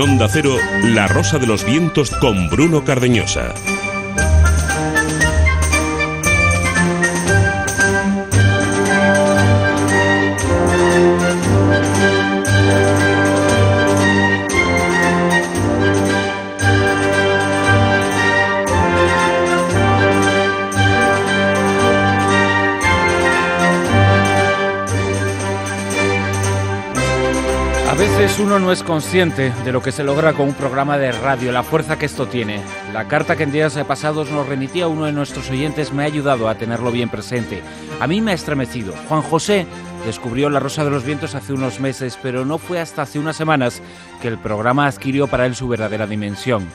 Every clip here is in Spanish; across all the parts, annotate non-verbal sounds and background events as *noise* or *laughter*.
Onda Cero, La Rosa de los Vientos con Bruno Cardeñosa. Uno no es consciente de lo que se logra con un programa de radio, la fuerza que esto tiene. La carta que en días pasados nos remitía uno de nuestros oyentes me ha ayudado a tenerlo bien presente. A mí me ha estremecido. Juan José descubrió La Rosa de los Vientos hace unos meses, pero no fue hasta hace unas semanas que el programa adquirió para él su verdadera dimensión.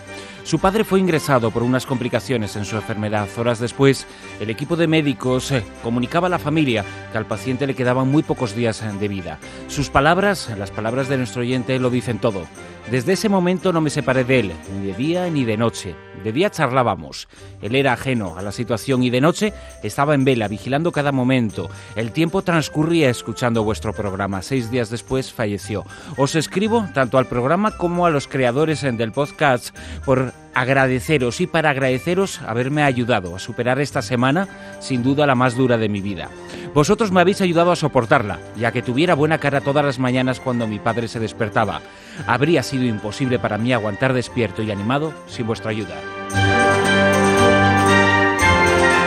Su padre fue ingresado por unas complicaciones en su enfermedad. Horas después, el equipo de médicos eh, comunicaba a la familia que al paciente le quedaban muy pocos días eh, de vida. Sus palabras, las palabras de nuestro oyente, lo dicen todo. Desde ese momento no me separé de él, ni de día ni de noche. De día charlábamos. Él era ajeno a la situación y de noche estaba en vela, vigilando cada momento. El tiempo transcurría escuchando vuestro programa. Seis días después falleció. Os escribo tanto al programa como a los creadores del podcast por agradeceros y para agradeceros haberme ayudado a superar esta semana, sin duda la más dura de mi vida. Vosotros me habéis ayudado a soportarla, ya que tuviera buena cara todas las mañanas cuando mi padre se despertaba. Habría sido imposible para mí aguantar despierto y animado sin vuestra ayuda.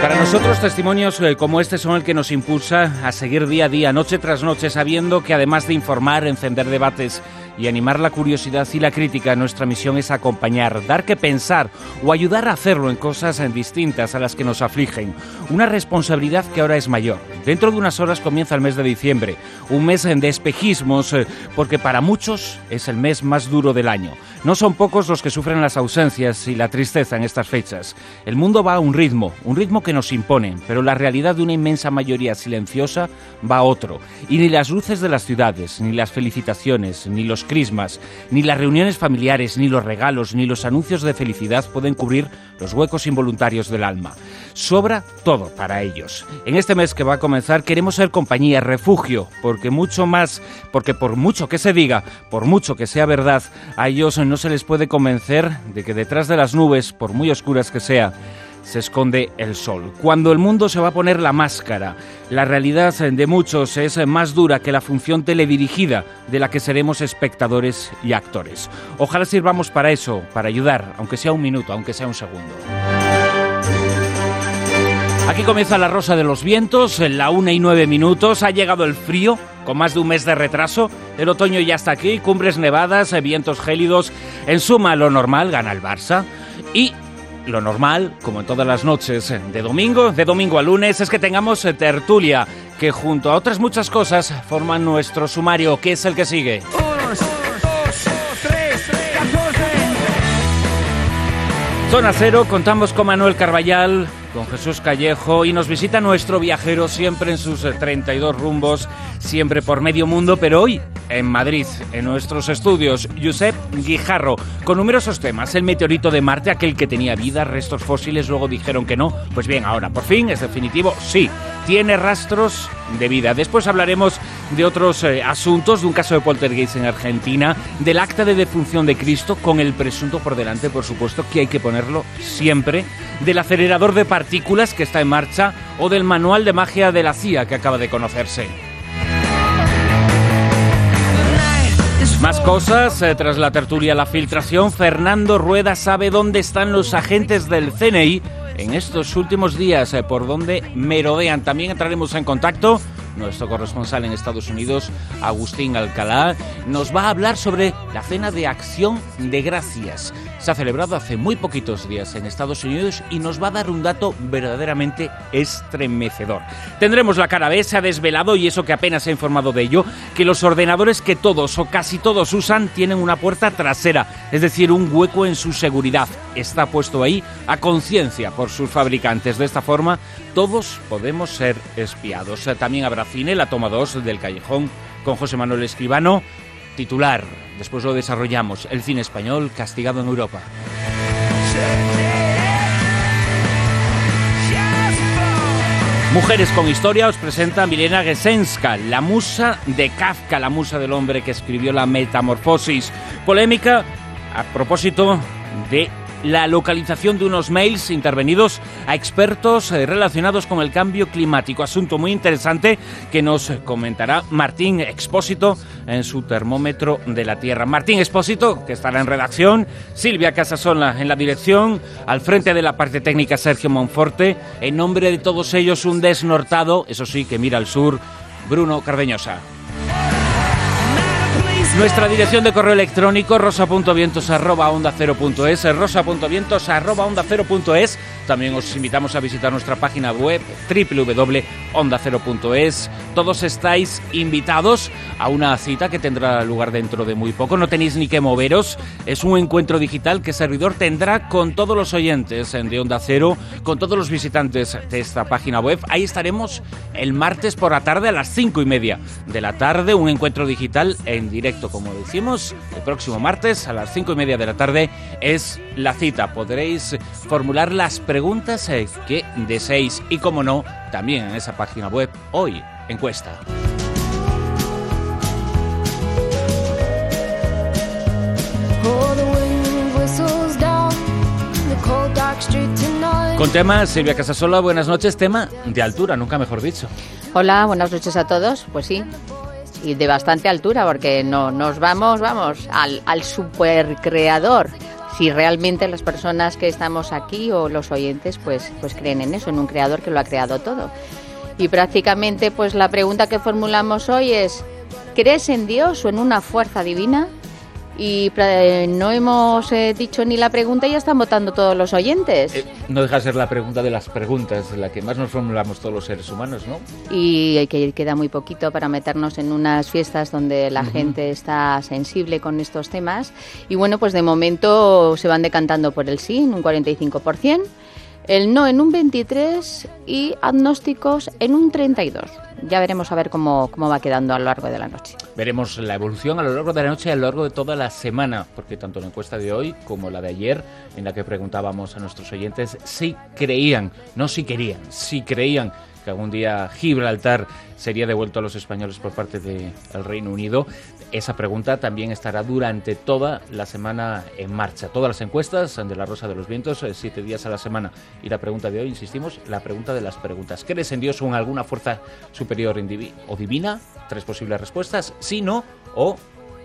Para nosotros testimonios eh, como este son el que nos impulsa a seguir día a día, noche tras noche, sabiendo que además de informar, encender debates y animar la curiosidad y la crítica, nuestra misión es acompañar, dar que pensar o ayudar a hacerlo en cosas distintas a las que nos afligen. Una responsabilidad que ahora es mayor. Dentro de unas horas comienza el mes de diciembre, un mes de espejismos, eh, porque para muchos es el mes más duro del año. No son pocos los que sufren las ausencias y la tristeza en estas fechas. El mundo va a un ritmo, un ritmo que nos impone, pero la realidad de una inmensa mayoría silenciosa va a otro. Y ni las luces de las ciudades, ni las felicitaciones, ni los crismas, ni las reuniones familiares, ni los regalos, ni los anuncios de felicidad pueden cubrir los huecos involuntarios del alma. Sobra todo para ellos. En este mes que va a comenzar queremos ser compañía, refugio, porque mucho más, porque por mucho que se diga, por mucho que sea verdad, a ellos no se les puede convencer de que detrás de las nubes, por muy oscuras que sea, se esconde el sol. Cuando el mundo se va a poner la máscara, la realidad de muchos es más dura que la función teledirigida de la que seremos espectadores y actores. Ojalá sirvamos para eso, para ayudar, aunque sea un minuto, aunque sea un segundo. Aquí comienza la Rosa de los Vientos, en la una y nueve minutos. Ha llegado el frío, con más de un mes de retraso. El otoño ya está aquí, cumbres nevadas, vientos gélidos. En suma, lo normal gana el Barça. Y lo normal, como en todas las noches de domingo, de domingo a lunes, es que tengamos tertulia, que junto a otras muchas cosas forman nuestro sumario, que es el que sigue. Zona Cero, contamos con Manuel Carballal, con Jesús Callejo y nos visita nuestro viajero siempre en sus 32 rumbos, siempre por medio mundo, pero hoy en Madrid, en nuestros estudios, Josep Guijarro, con numerosos temas. El meteorito de Marte, aquel que tenía vida, restos fósiles, luego dijeron que no. Pues bien, ahora por fin es definitivo, sí, tiene rastros de vida. Después hablaremos de otros eh, asuntos, de un caso de poltergeist en Argentina, del acta de defunción de Cristo, con el presunto por delante, por supuesto, que hay que ponerlo siempre, del acelerador de partículas que está en marcha o del manual de magia de la CIA que acaba de conocerse. Más cosas, eh, tras la tertulia La Filtración, Fernando Rueda sabe dónde están los agentes del CNI en estos últimos días, eh, por donde merodean. También entraremos en contacto nuestro corresponsal en Estados Unidos, Agustín Alcalá, nos va a hablar sobre la cena de acción de gracias. Se ha celebrado hace muy poquitos días en Estados Unidos y nos va a dar un dato verdaderamente estremecedor. Tendremos la cara B, se ha desvelado, y eso que apenas ha informado de ello, que los ordenadores que todos o casi todos usan tienen una puerta trasera, es decir, un hueco en su seguridad. Está puesto ahí a conciencia por sus fabricantes. De esta forma, todos podemos ser espiados. También habrá cine, la toma 2 del Callejón, con José Manuel Escribano, titular. Después lo desarrollamos, el cine español castigado en Europa. Mujeres con historia os presenta Milena Gesenska, la musa de Kafka, la musa del hombre que escribió la Metamorfosis. Polémica a propósito de la localización de unos mails intervenidos a expertos eh, relacionados con el cambio climático. Asunto muy interesante que nos comentará Martín Expósito en su termómetro de la Tierra. Martín Expósito, que estará en redacción, Silvia Casasola en la dirección, al frente de la parte técnica Sergio Monforte, en nombre de todos ellos un desnortado, eso sí, que mira al sur, Bruno Cardeñosa. Nuestra dirección de correo electrónico rosa.vientos arroba onda rosa.vientos arroba onda También os invitamos a visitar nuestra página web www.onda0.es. Todos estáis invitados a una cita que tendrá lugar dentro de muy poco. No tenéis ni que moveros. Es un encuentro digital que servidor tendrá con todos los oyentes de Onda Cero, con todos los visitantes de esta página web. Ahí estaremos el martes por la tarde a las cinco y media de la tarde. Un encuentro digital en directo como decimos, el próximo martes a las cinco y media de la tarde es la cita. Podréis formular las preguntas eh, que deseéis y, como no, también en esa página web hoy, encuesta. Con tema, Silvia Casasola, buenas noches. Tema de altura, nunca mejor dicho. Hola, buenas noches a todos. Pues sí, y de bastante altura, porque no nos vamos, vamos, al, al supercreador. Si realmente las personas que estamos aquí o los oyentes, pues, pues creen en eso, en un creador que lo ha creado todo. Y prácticamente, pues la pregunta que formulamos hoy es: ¿crees en Dios o en una fuerza divina? Y no hemos eh, dicho ni la pregunta y ya están votando todos los oyentes. Eh, no deja de ser la pregunta de las preguntas, la que más nos formulamos todos los seres humanos, ¿no? Y que queda muy poquito para meternos en unas fiestas donde la gente está sensible con estos temas. Y bueno, pues de momento se van decantando por el sí, en un 45% el no en un 23 y agnósticos en un 32. Ya veremos a ver cómo, cómo va quedando a lo largo de la noche. Veremos la evolución a lo largo de la noche y a lo largo de toda la semana, porque tanto la encuesta de hoy como la de ayer, en la que preguntábamos a nuestros oyentes si creían, no si querían, si creían que algún día Gibraltar sería devuelto a los españoles por parte del Reino Unido. Esa pregunta también estará durante toda la semana en marcha. Todas las encuestas de la Rosa de los Vientos, eh, siete días a la semana. Y la pregunta de hoy, insistimos, la pregunta de las preguntas. ¿Crees en Dios o en alguna fuerza superior o divina? Tres posibles respuestas. Sí, no o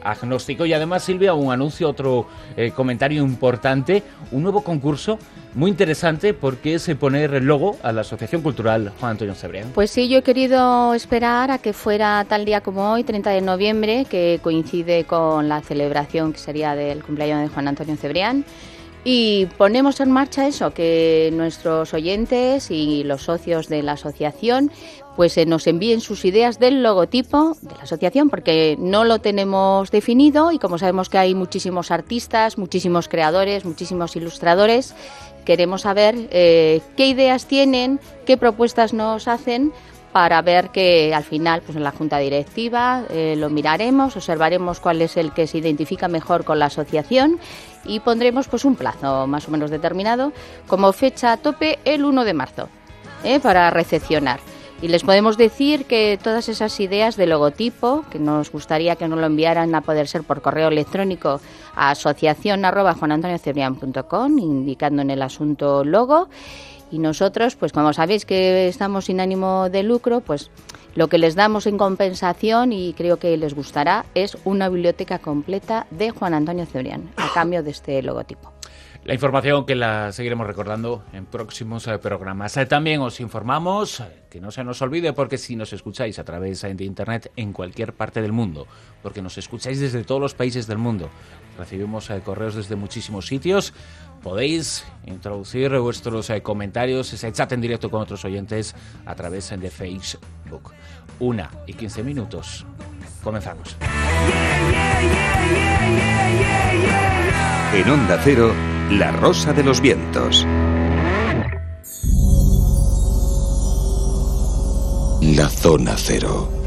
agnóstico. Y además, Silvia, un anuncio, otro eh, comentario importante, un nuevo concurso muy interesante porque es poner el logo a la Asociación Cultural Juan Antonio Cebrián. Pues sí, yo he querido esperar a que fuera tal día como hoy, 30 de noviembre, que coincide con la celebración que sería del cumpleaños de Juan Antonio Cebrián. Y ponemos en marcha eso, que nuestros oyentes y los socios de la asociación pues eh, nos envíen sus ideas del logotipo de la asociación, porque no lo tenemos definido y como sabemos que hay muchísimos artistas, muchísimos creadores, muchísimos ilustradores, queremos saber eh, qué ideas tienen, qué propuestas nos hacen para ver que al final, pues en la junta directiva eh, lo miraremos, observaremos cuál es el que se identifica mejor con la asociación y pondremos pues un plazo más o menos determinado como fecha tope el 1 de marzo para recepcionar. Y les podemos decir que todas esas ideas de logotipo, que nos gustaría que nos lo enviaran a poder ser por correo electrónico a asociación arroba indicando en el asunto logo. Y nosotros, pues como sabéis que estamos sin ánimo de lucro, pues lo que les damos en compensación, y creo que les gustará, es una biblioteca completa de Juan Antonio Cebrián, a cambio de este logotipo. La información que la seguiremos recordando en próximos eh, programas. Eh, también os informamos eh, que no se nos olvide porque si nos escucháis a través de internet en cualquier parte del mundo, porque nos escucháis desde todos los países del mundo, recibimos correos desde muchísimos sitios, podéis introducir vuestros comentarios, ese chat en directo con otros oyentes a través de Facebook. Una y quince minutos. Comenzamos. En Onda Cero, La Rosa de los Vientos. La Zona Cero.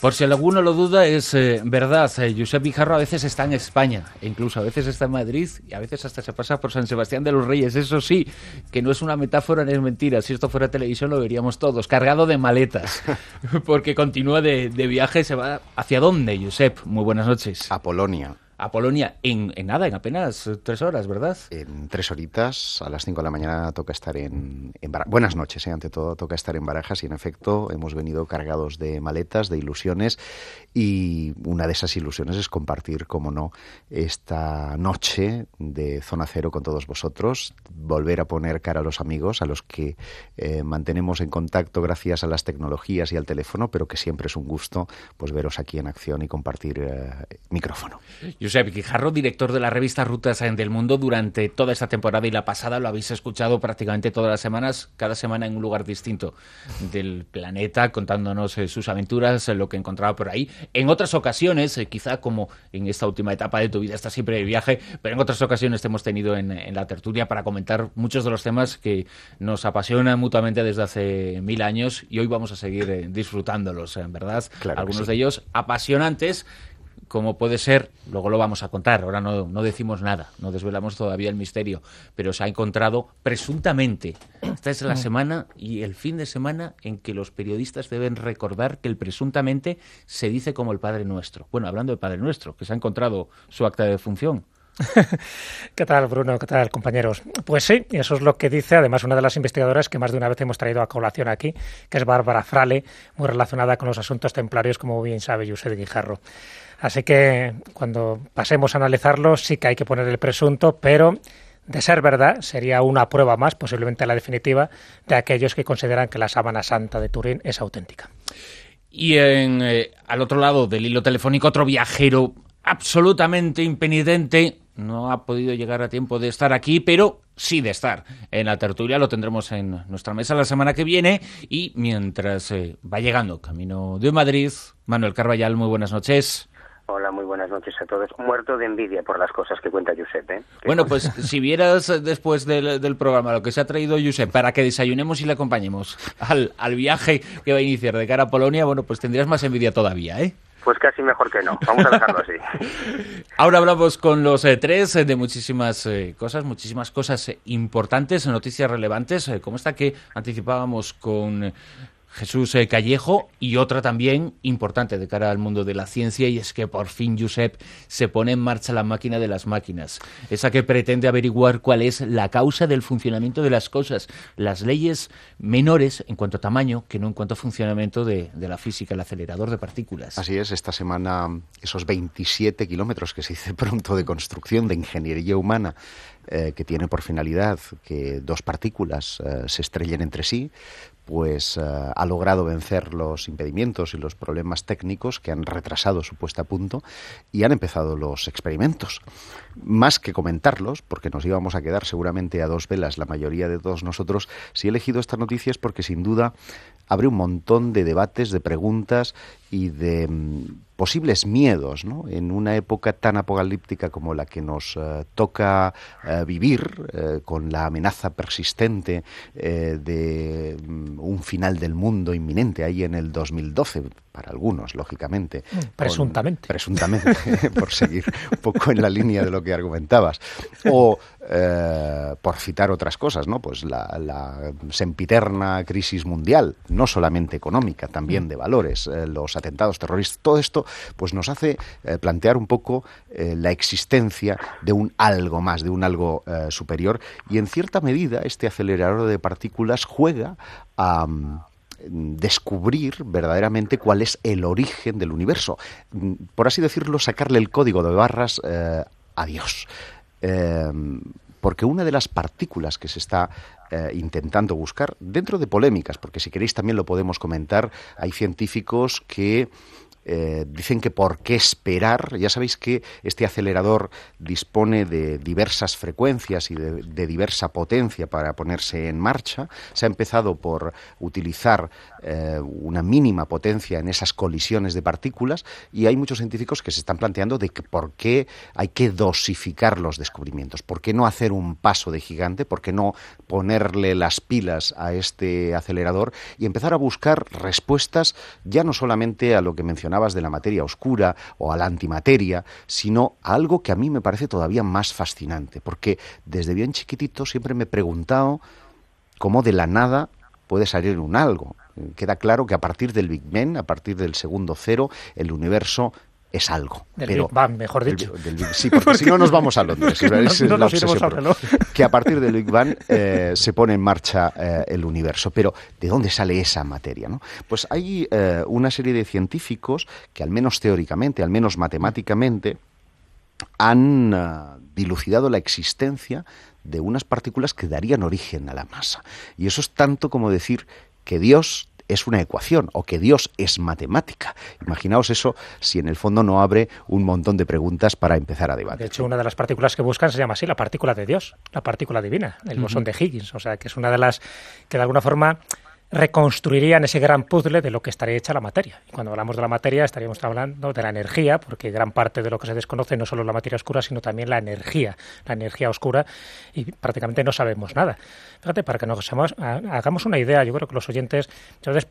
Por si alguno lo duda, es eh, verdad. Eh, Josep Guijarro a veces está en España, e incluso a veces está en Madrid y a veces hasta se pasa por San Sebastián de los Reyes. Eso sí, que no es una metáfora ni es mentira. Si esto fuera televisión lo veríamos todos, cargado de maletas, *laughs* porque continúa de, de viaje. ¿Se va hacia dónde, Josep? Muy buenas noches. A Polonia a Polonia en, nada, en apenas tres horas, ¿verdad? En tres horitas, a las cinco de la mañana toca estar en, en Barajas. Buenas noches, ¿eh? ante todo, toca estar en Barajas y en efecto hemos venido cargados de maletas, de ilusiones y una de esas ilusiones es compartir, como no, esta noche de Zona Cero con todos vosotros, volver a poner cara a los amigos, a los que eh, mantenemos en contacto gracias a las tecnologías y al teléfono, pero que siempre es un gusto pues veros aquí en acción y compartir eh, micrófono. Josep Guijarro, director de la revista Rutas del Mundo, durante toda esta temporada y la pasada lo habéis escuchado prácticamente todas las semanas, cada semana en un lugar distinto del planeta, contándonos eh, sus aventuras, eh, lo que encontraba por ahí. En otras ocasiones, eh, quizá como en esta última etapa de tu vida, está siempre de viaje, pero en otras ocasiones te hemos tenido en, la tertulia para comentar muchos de los temas que nos apasionan mutuamente desde hace mil años y hoy vamos a seguir disfrutándolos, en verdad. Algunos de ellos apasionantes como puede ser, luego lo vamos a contar, ahora no, no, decimos nada, no desvelamos todavía el misterio, pero se ha encontrado presuntamente, esta es la mm. semana y el fin de semana en que los periodistas deben recordar que el presuntamente se dice como el Padre Nuestro. Bueno, hablando del Padre Nuestro, que se ha encontrado su acta de función. *laughs* ¿Qué tal, Bruno? ¿Qué tal, compañeros? Pues sí, eso es lo que dice además una de las investigadoras que más de una vez hemos traído a colación aquí, que es Bárbara Frale, muy relacionada con los asuntos templarios, como bien sabe José de Guijarro. Así que cuando pasemos a analizarlo, sí que hay que poner el presunto, pero de ser verdad, sería una prueba más, posiblemente la definitiva, de aquellos que consideran que la sábana santa de Turín es auténtica. Y en, eh, al otro lado del hilo telefónico, otro viajero absolutamente impenitente, no ha podido llegar a tiempo de estar aquí, pero sí de estar en la tertulia. Lo tendremos en nuestra mesa la semana que viene. Y mientras eh, va llegando camino de Madrid, Manuel Carballal, muy buenas noches. Hola, muy buenas noches a todos. Muerto de envidia por las cosas que cuenta Josep. ¿eh? *laughs* Bueno, pues si vieras eh, después del, programa lo que se ha traído Josep para que desayunemos y le acompañemos al, al viaje que va a iniciar de cara a Polonia, bueno, pues tendrías más envidia todavía, ¿eh? Pues casi mejor que no. Vamos a dejarlo así. *laughs* Ahora hablamos con los eh, tres de muchísimas cosas, muchísimas cosas importantes, noticias relevantes, como esta que anticipábamos con Jesús eh, Callejo y otra también importante de cara al mundo de la ciencia y es que por fin Josep se pone en marcha la máquina de las máquinas, esa que pretende averiguar cuál es la causa del funcionamiento de las cosas, las leyes menores en cuanto a tamaño que no en cuanto a funcionamiento de, la física, el acelerador de partículas. Así es, esta semana esos 27 kilómetros que se dice pronto de construcción de ingeniería humana eh, que tiene por finalidad que dos partículas eh, se estrellen entre sí, pues eh, ha logrado vencer los impedimentos y los problemas técnicos que han retrasado su puesta a punto y han empezado los experimentos. Más que comentarlos, porque nos íbamos a quedar seguramente a dos velas la mayoría de todos nosotros, si he elegido esta noticia es porque sin duda abre un montón de debates, de preguntas y de mm, posibles miedos, ¿no? En una época tan apocalíptica como la que nos eh, toca eh, vivir, eh, con la amenaza persistente de mm, un final del mundo inminente ahí en el 2012, para algunos, lógicamente. Mm, presuntamente. presuntamente, *laughs* por seguir un poco en la línea de lo que argumentabas. O, por citar otras cosas, ¿no? Pues la, la, sempiterna crisis mundial, no solamente económica, también de valores, los atentados terroristas, todo esto pues nos hace eh, plantear un poco eh, la existencia de un algo más, de un algo eh, superior y en cierta medida este acelerador de partículas juega a mm, descubrir verdaderamente cuál es el origen del universo. Mm, por así decirlo, sacarle el código de barras a Dios. Porque una de las partículas que se está intentando buscar, dentro de polémicas, porque si queréis también lo podemos comentar, hay científicos que eh, dicen que por qué esperar. Ya sabéis que este acelerador dispone de diversas frecuencias y de, diversa potencia para ponerse en marcha. Se ha empezado por utilizar eh, una mínima potencia en esas colisiones de partículas y hay muchos científicos que se están planteando de que por qué hay que dosificar los descubrimientos, por qué no hacer un paso de gigante, por qué no ponerle las pilas a este acelerador y empezar a buscar respuestas ya no solamente a lo que de la materia oscura o a la antimateria, sino a algo que a mí me parece todavía más fascinante, porque desde bien chiquitito siempre me he preguntado cómo de la nada puede salir un algo. Queda claro que a partir del Big Bang, a partir del segundo cero, el universo es algo. Del pero, Big Bang, mejor dicho. sí, *laughs* porque, si no nos vamos a Londres. *laughs* no, nos que a partir del Big Bang *laughs* eh, se pone en marcha eh, el universo. Pero, ¿de dónde sale esa materia? ¿no? Pues hay eh, una serie de científicos que, al menos teóricamente, al menos matemáticamente, han dilucidado la existencia de unas partículas que darían origen a la masa. Y eso es tanto como decir que Dios es una ecuación o que Dios es matemática. Imaginaos eso si en el fondo no abre un montón de preguntas para empezar a debatir. De hecho, una de las partículas que buscan se llama así, la partícula de Dios, la partícula divina, el bosón de Higgins. O sea, que es una de las que de alguna forma reconstruirían ese gran puzzle de lo que estaría hecha la materia. Y cuando hablamos de la materia estaríamos hablando de la energía, porque gran parte de lo que se desconoce no solo la materia oscura, sino también la energía, la energía oscura, y prácticamente no sabemos nada. Fíjate, para que nos hagamos una idea, yo creo que los oyentes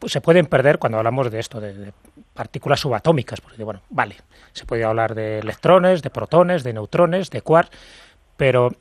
se pueden perder cuando hablamos de esto, de, partículas subatómicas, porque bueno, vale, se puede hablar de electrones, de protones, de neutrones, de quarks, pero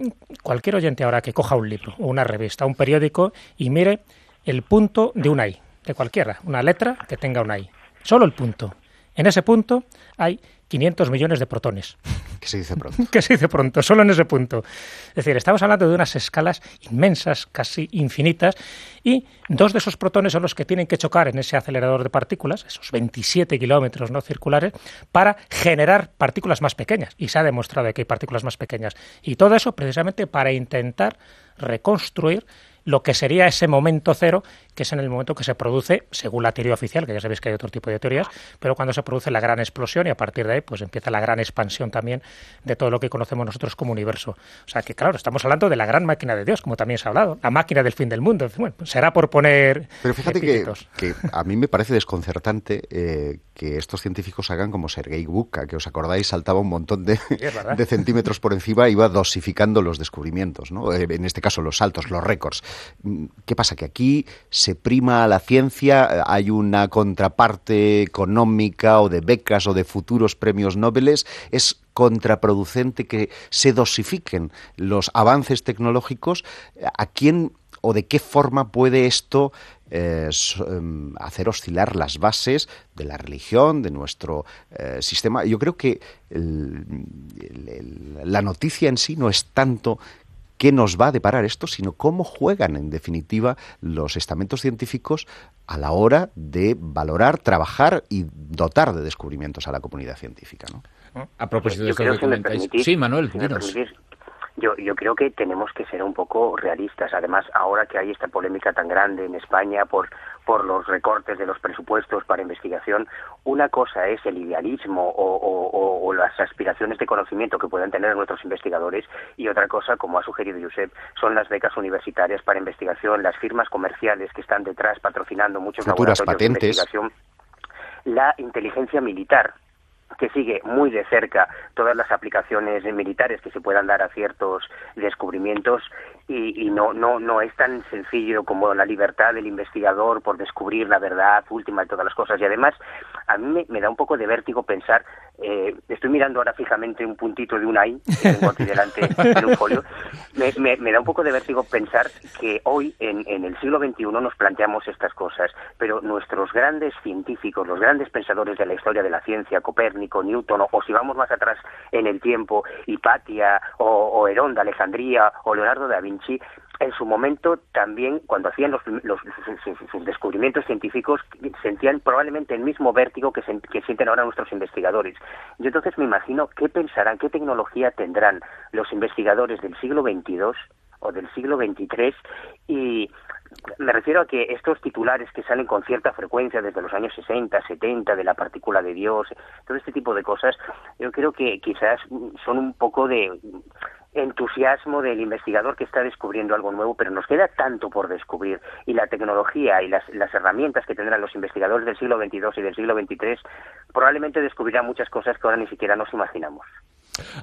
cualquier oyente ahora que coja un libro, una revista, un periódico y mire el punto de una I, de cualquiera, una letra que tenga una I. Solo el punto. En ese punto hay 500 millones de protones. *laughs* ¿Qué se dice pronto? *laughs* ¿Qué se dice pronto? Solo en ese punto. Es decir, estamos hablando de unas escalas inmensas, casi infinitas, y dos de esos protones son los que tienen que chocar en ese acelerador de partículas, esos 27 kilómetros no circulares, para generar partículas más pequeñas. Y se ha demostrado que hay partículas más pequeñas. Y todo eso precisamente para intentar reconstruir lo que sería ese momento cero, que es en el momento que se produce, según la teoría oficial, que ya sabéis que hay otro tipo de teorías, pero cuando se produce la gran explosión y a partir de ahí pues empieza la gran expansión también de todo lo que conocemos nosotros como universo. O sea que claro, estamos hablando de la gran máquina de Dios, como también se ha hablado, la máquina del fin del mundo. Bueno, será por poner... Pero fíjate que, que, a mí me parece desconcertante eh, que estos científicos hagan como Sergei Buka, que os acordáis, saltaba un montón de, de centímetros por encima, iba dosificando los descubrimientos, ¿no? Eh, en este caso los saltos, los récords. ¿Qué pasa? Que aquí se prima la ciencia, hay una contraparte económica o de becas o de futuros premios Nobel. Es contraproducente que se dosifiquen los avances tecnológicos. ¿A quién o de qué forma puede esto eh, em, hacer oscilar las bases de la religión, de nuestro eh, sistema. Yo creo que la noticia en sí no es tanto qué nos va a deparar esto, sino cómo juegan en definitiva los estamentos científicos a la hora de valorar, trabajar y dotar de descubrimientos a la comunidad científica. ¿no? A propósito de esto que comentáis. Sí, Manuel, yo, yo creo que tenemos que ser un poco realistas. Además, ahora que hay esta polémica tan grande en España por, por los recortes de los presupuestos para investigación, una cosa es el idealismo o, las aspiraciones de conocimiento que puedan tener nuestros investigadores y otra cosa, como ha sugerido Josep, son las becas universitarias para investigación, las firmas comerciales que están detrás patrocinando muchos laboratorios patentes. de investigación la inteligencia militar que sigue muy de cerca todas las aplicaciones militares que se puedan dar a ciertos descubrimientos y, no, no, no es tan sencillo como la libertad del investigador por descubrir la verdad última de todas las cosas. Y además, a mí me, da un poco de vértigo pensar, eh, estoy mirando ahora fijamente un puntito de una I que tengo aquí delante en un folio, me, me, da un poco de vértigo pensar que hoy, en, en el siglo XXI, nos planteamos estas cosas, pero nuestros grandes científicos, los grandes pensadores de la historia de la ciencia, Copérnico, Newton, o, si vamos más atrás en el tiempo, Hipatia, o, o Herón de Alejandría, o Leonardo da Vinci, en su momento también, cuando hacían los, sus, descubrimientos científicos, sentían probablemente el mismo vértigo que, que, sienten ahora nuestros investigadores. Yo entonces me imagino qué pensarán, qué tecnología tendrán los investigadores del siglo XXII o del siglo XXIII y me refiero a que estos titulares que salen con cierta frecuencia desde los años 60, 70, de la partícula de Dios, todo este tipo de cosas, yo creo que quizás son un poco de entusiasmo del investigador que está descubriendo algo nuevo, pero nos queda tanto por descubrir y la tecnología y las, las herramientas que tendrán los investigadores del siglo XXII y del siglo XXIII probablemente descubrirán muchas cosas que ahora ni siquiera nos imaginamos.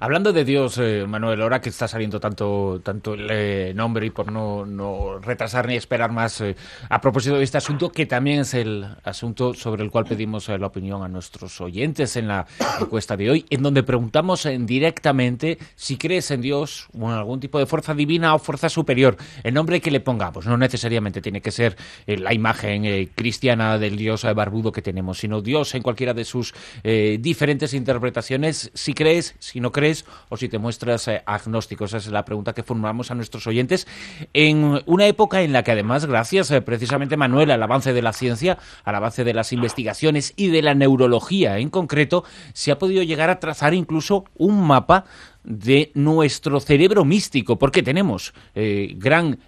Hablando de Dios, eh, Manuel, ahora que está saliendo tanto, tanto el eh, nombre y por no, no, retrasar ni esperar más, eh, a propósito de este asunto, que también es el asunto sobre el cual pedimos la opinión a nuestros oyentes en la encuesta de hoy, en donde preguntamos directamente si crees en Dios o en algún tipo de fuerza divina o fuerza superior, el nombre que le pongamos. No necesariamente tiene que ser la imagen cristiana del Dios barbudo que tenemos, sino Dios en cualquiera de sus diferentes interpretaciones. Si crees, si no crees o si te muestras eh, agnóstico. Esa es la pregunta que formulamos a nuestros oyentes en una época en la que además, gracias eh, precisamente Manuel al avance de la ciencia, al avance de las investigaciones y de la neurología en concreto, se ha podido llegar a trazar incluso un mapa de nuestro cerebro místico, porque tenemos eh, gran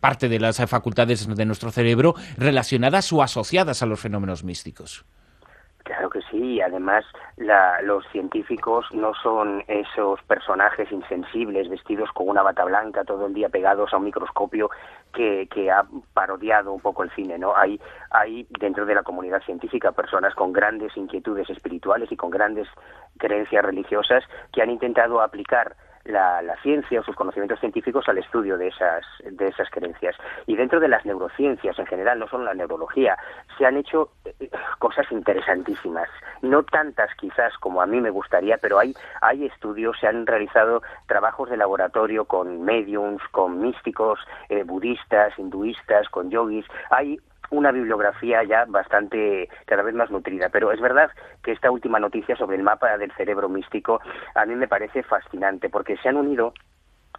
parte de las facultades de nuestro cerebro relacionadas o asociadas a los fenómenos místicos. Claro que sí, además los científicos no son esos personajes insensibles vestidos con una bata blanca todo el día pegados a un microscopio que, que ha parodiado un poco el cine, ¿no? Hay, hay dentro de la comunidad científica personas con grandes inquietudes espirituales y con grandes creencias religiosas que han intentado aplicar la, la, ciencia o sus conocimientos científicos al estudio de esas, de esas creencias. Y dentro de las neurociencias en general, no solo la neurología, se han hecho eh, cosas interesantísimas. No tantas quizás como a mí me gustaría, pero hay, hay estudios, se han realizado trabajos de laboratorio con mediums, con místicos, eh, budistas, hinduistas, con yogis. Hay una bibliografía ya bastante cada vez más nutrida. Pero es verdad que esta última noticia sobre el mapa del cerebro místico a mí me parece fascinante porque se han unido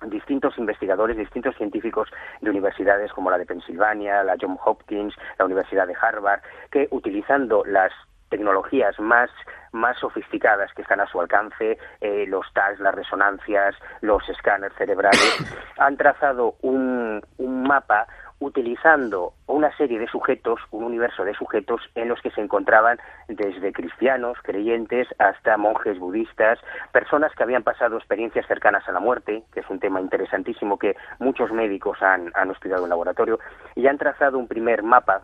distintos investigadores, distintos científicos de universidades como la de Pensilvania, la John Hopkins, la Universidad de Harvard, que utilizando las tecnologías más más sofisticadas que están a su alcance, eh, los tags, las resonancias, los escáneres cerebrales, *coughs* han trazado un, un mapa utilizando una serie de sujetos, un universo de sujetos en los que se encontraban desde cristianos, creyentes, hasta monjes budistas, personas que habían pasado experiencias cercanas a la muerte, que es un tema interesantísimo que muchos médicos han, han estudiado en laboratorio, y han trazado un primer mapa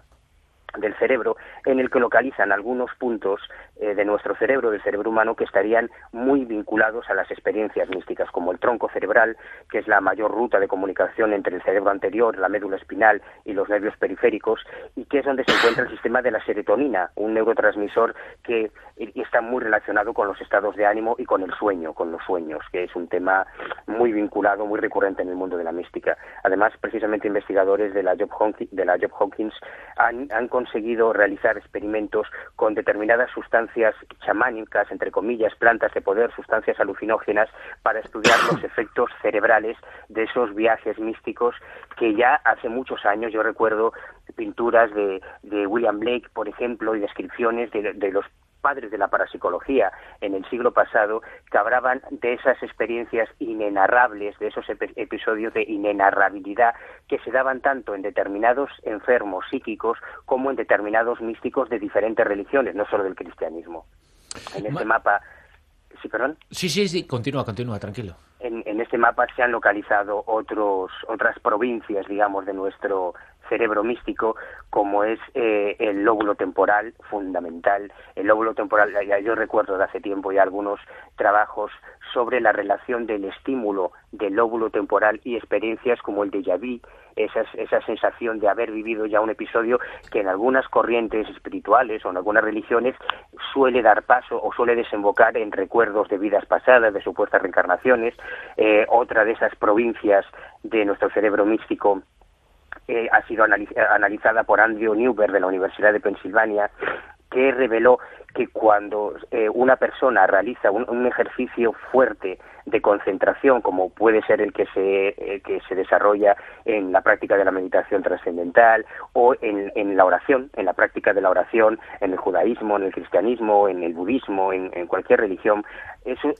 del cerebro en el que localizan algunos puntos eh, de nuestro cerebro, del cerebro humano, que estarían muy vinculados a las experiencias místicas, como el tronco cerebral, que es la mayor ruta de comunicación entre el cerebro anterior, la médula espinal y los nervios periféricos, y que es donde se encuentra el sistema de la serotonina, un neurotransmisor que está muy relacionado con los estados de ánimo y con el sueño, con los sueños, que es un tema muy vinculado, muy recurrente en el mundo de la mística. Además, precisamente investigadores de la Job Hawkins, de la Hawkins han, han conseguido realizar experimentos con determinadas sustancias chamánicas, entre comillas, plantas de poder, sustancias alucinógenas, para estudiar los efectos cerebrales de esos viajes místicos que ya hace muchos años, yo recuerdo pinturas de, de William Blake, por ejemplo, y descripciones de, de los padres de la parapsicología en el siglo pasado que hablaban de esas experiencias inenarrables, de esos episodios de inenarrabilidad que se daban tanto en determinados enfermos psíquicos como en determinados místicos de diferentes religiones, no solo del cristianismo. En este mapa Sí, perdón. Sí, sí, sí, continúa, continúa, tranquilo. En, en, este mapa se han localizado otros, otras provincias, digamos, de nuestro cerebro místico, como es eh, el lóbulo temporal fundamental. El lóbulo temporal, ya yo recuerdo de hace tiempo ya algunos trabajos sobre la relación del estímulo del lóbulo temporal y experiencias como el déjà vu, esa, esa sensación de haber vivido ya un episodio que en algunas corrientes espirituales o en algunas religiones suele dar paso o suele desembocar en recuerdos de vidas pasadas, de supuestas reencarnaciones. Eh, otra de esas provincias de nuestro cerebro místico eh, ha sido analizada por Andrew Newberg de la Universidad de Pensilvania, que reveló que cuando eh, una persona realiza un, ejercicio fuerte de concentración, como puede ser el que se, eh, que se desarrolla en la práctica de la meditación trascendental o en, en, la oración, en la práctica de la oración, en el judaísmo, en el cristianismo, en el budismo, en, cualquier religión, eso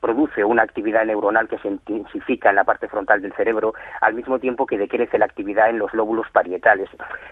produce una actividad neuronal que se intensifica en la parte frontal del cerebro al mismo tiempo que decrece la actividad en los lóbulos parietales.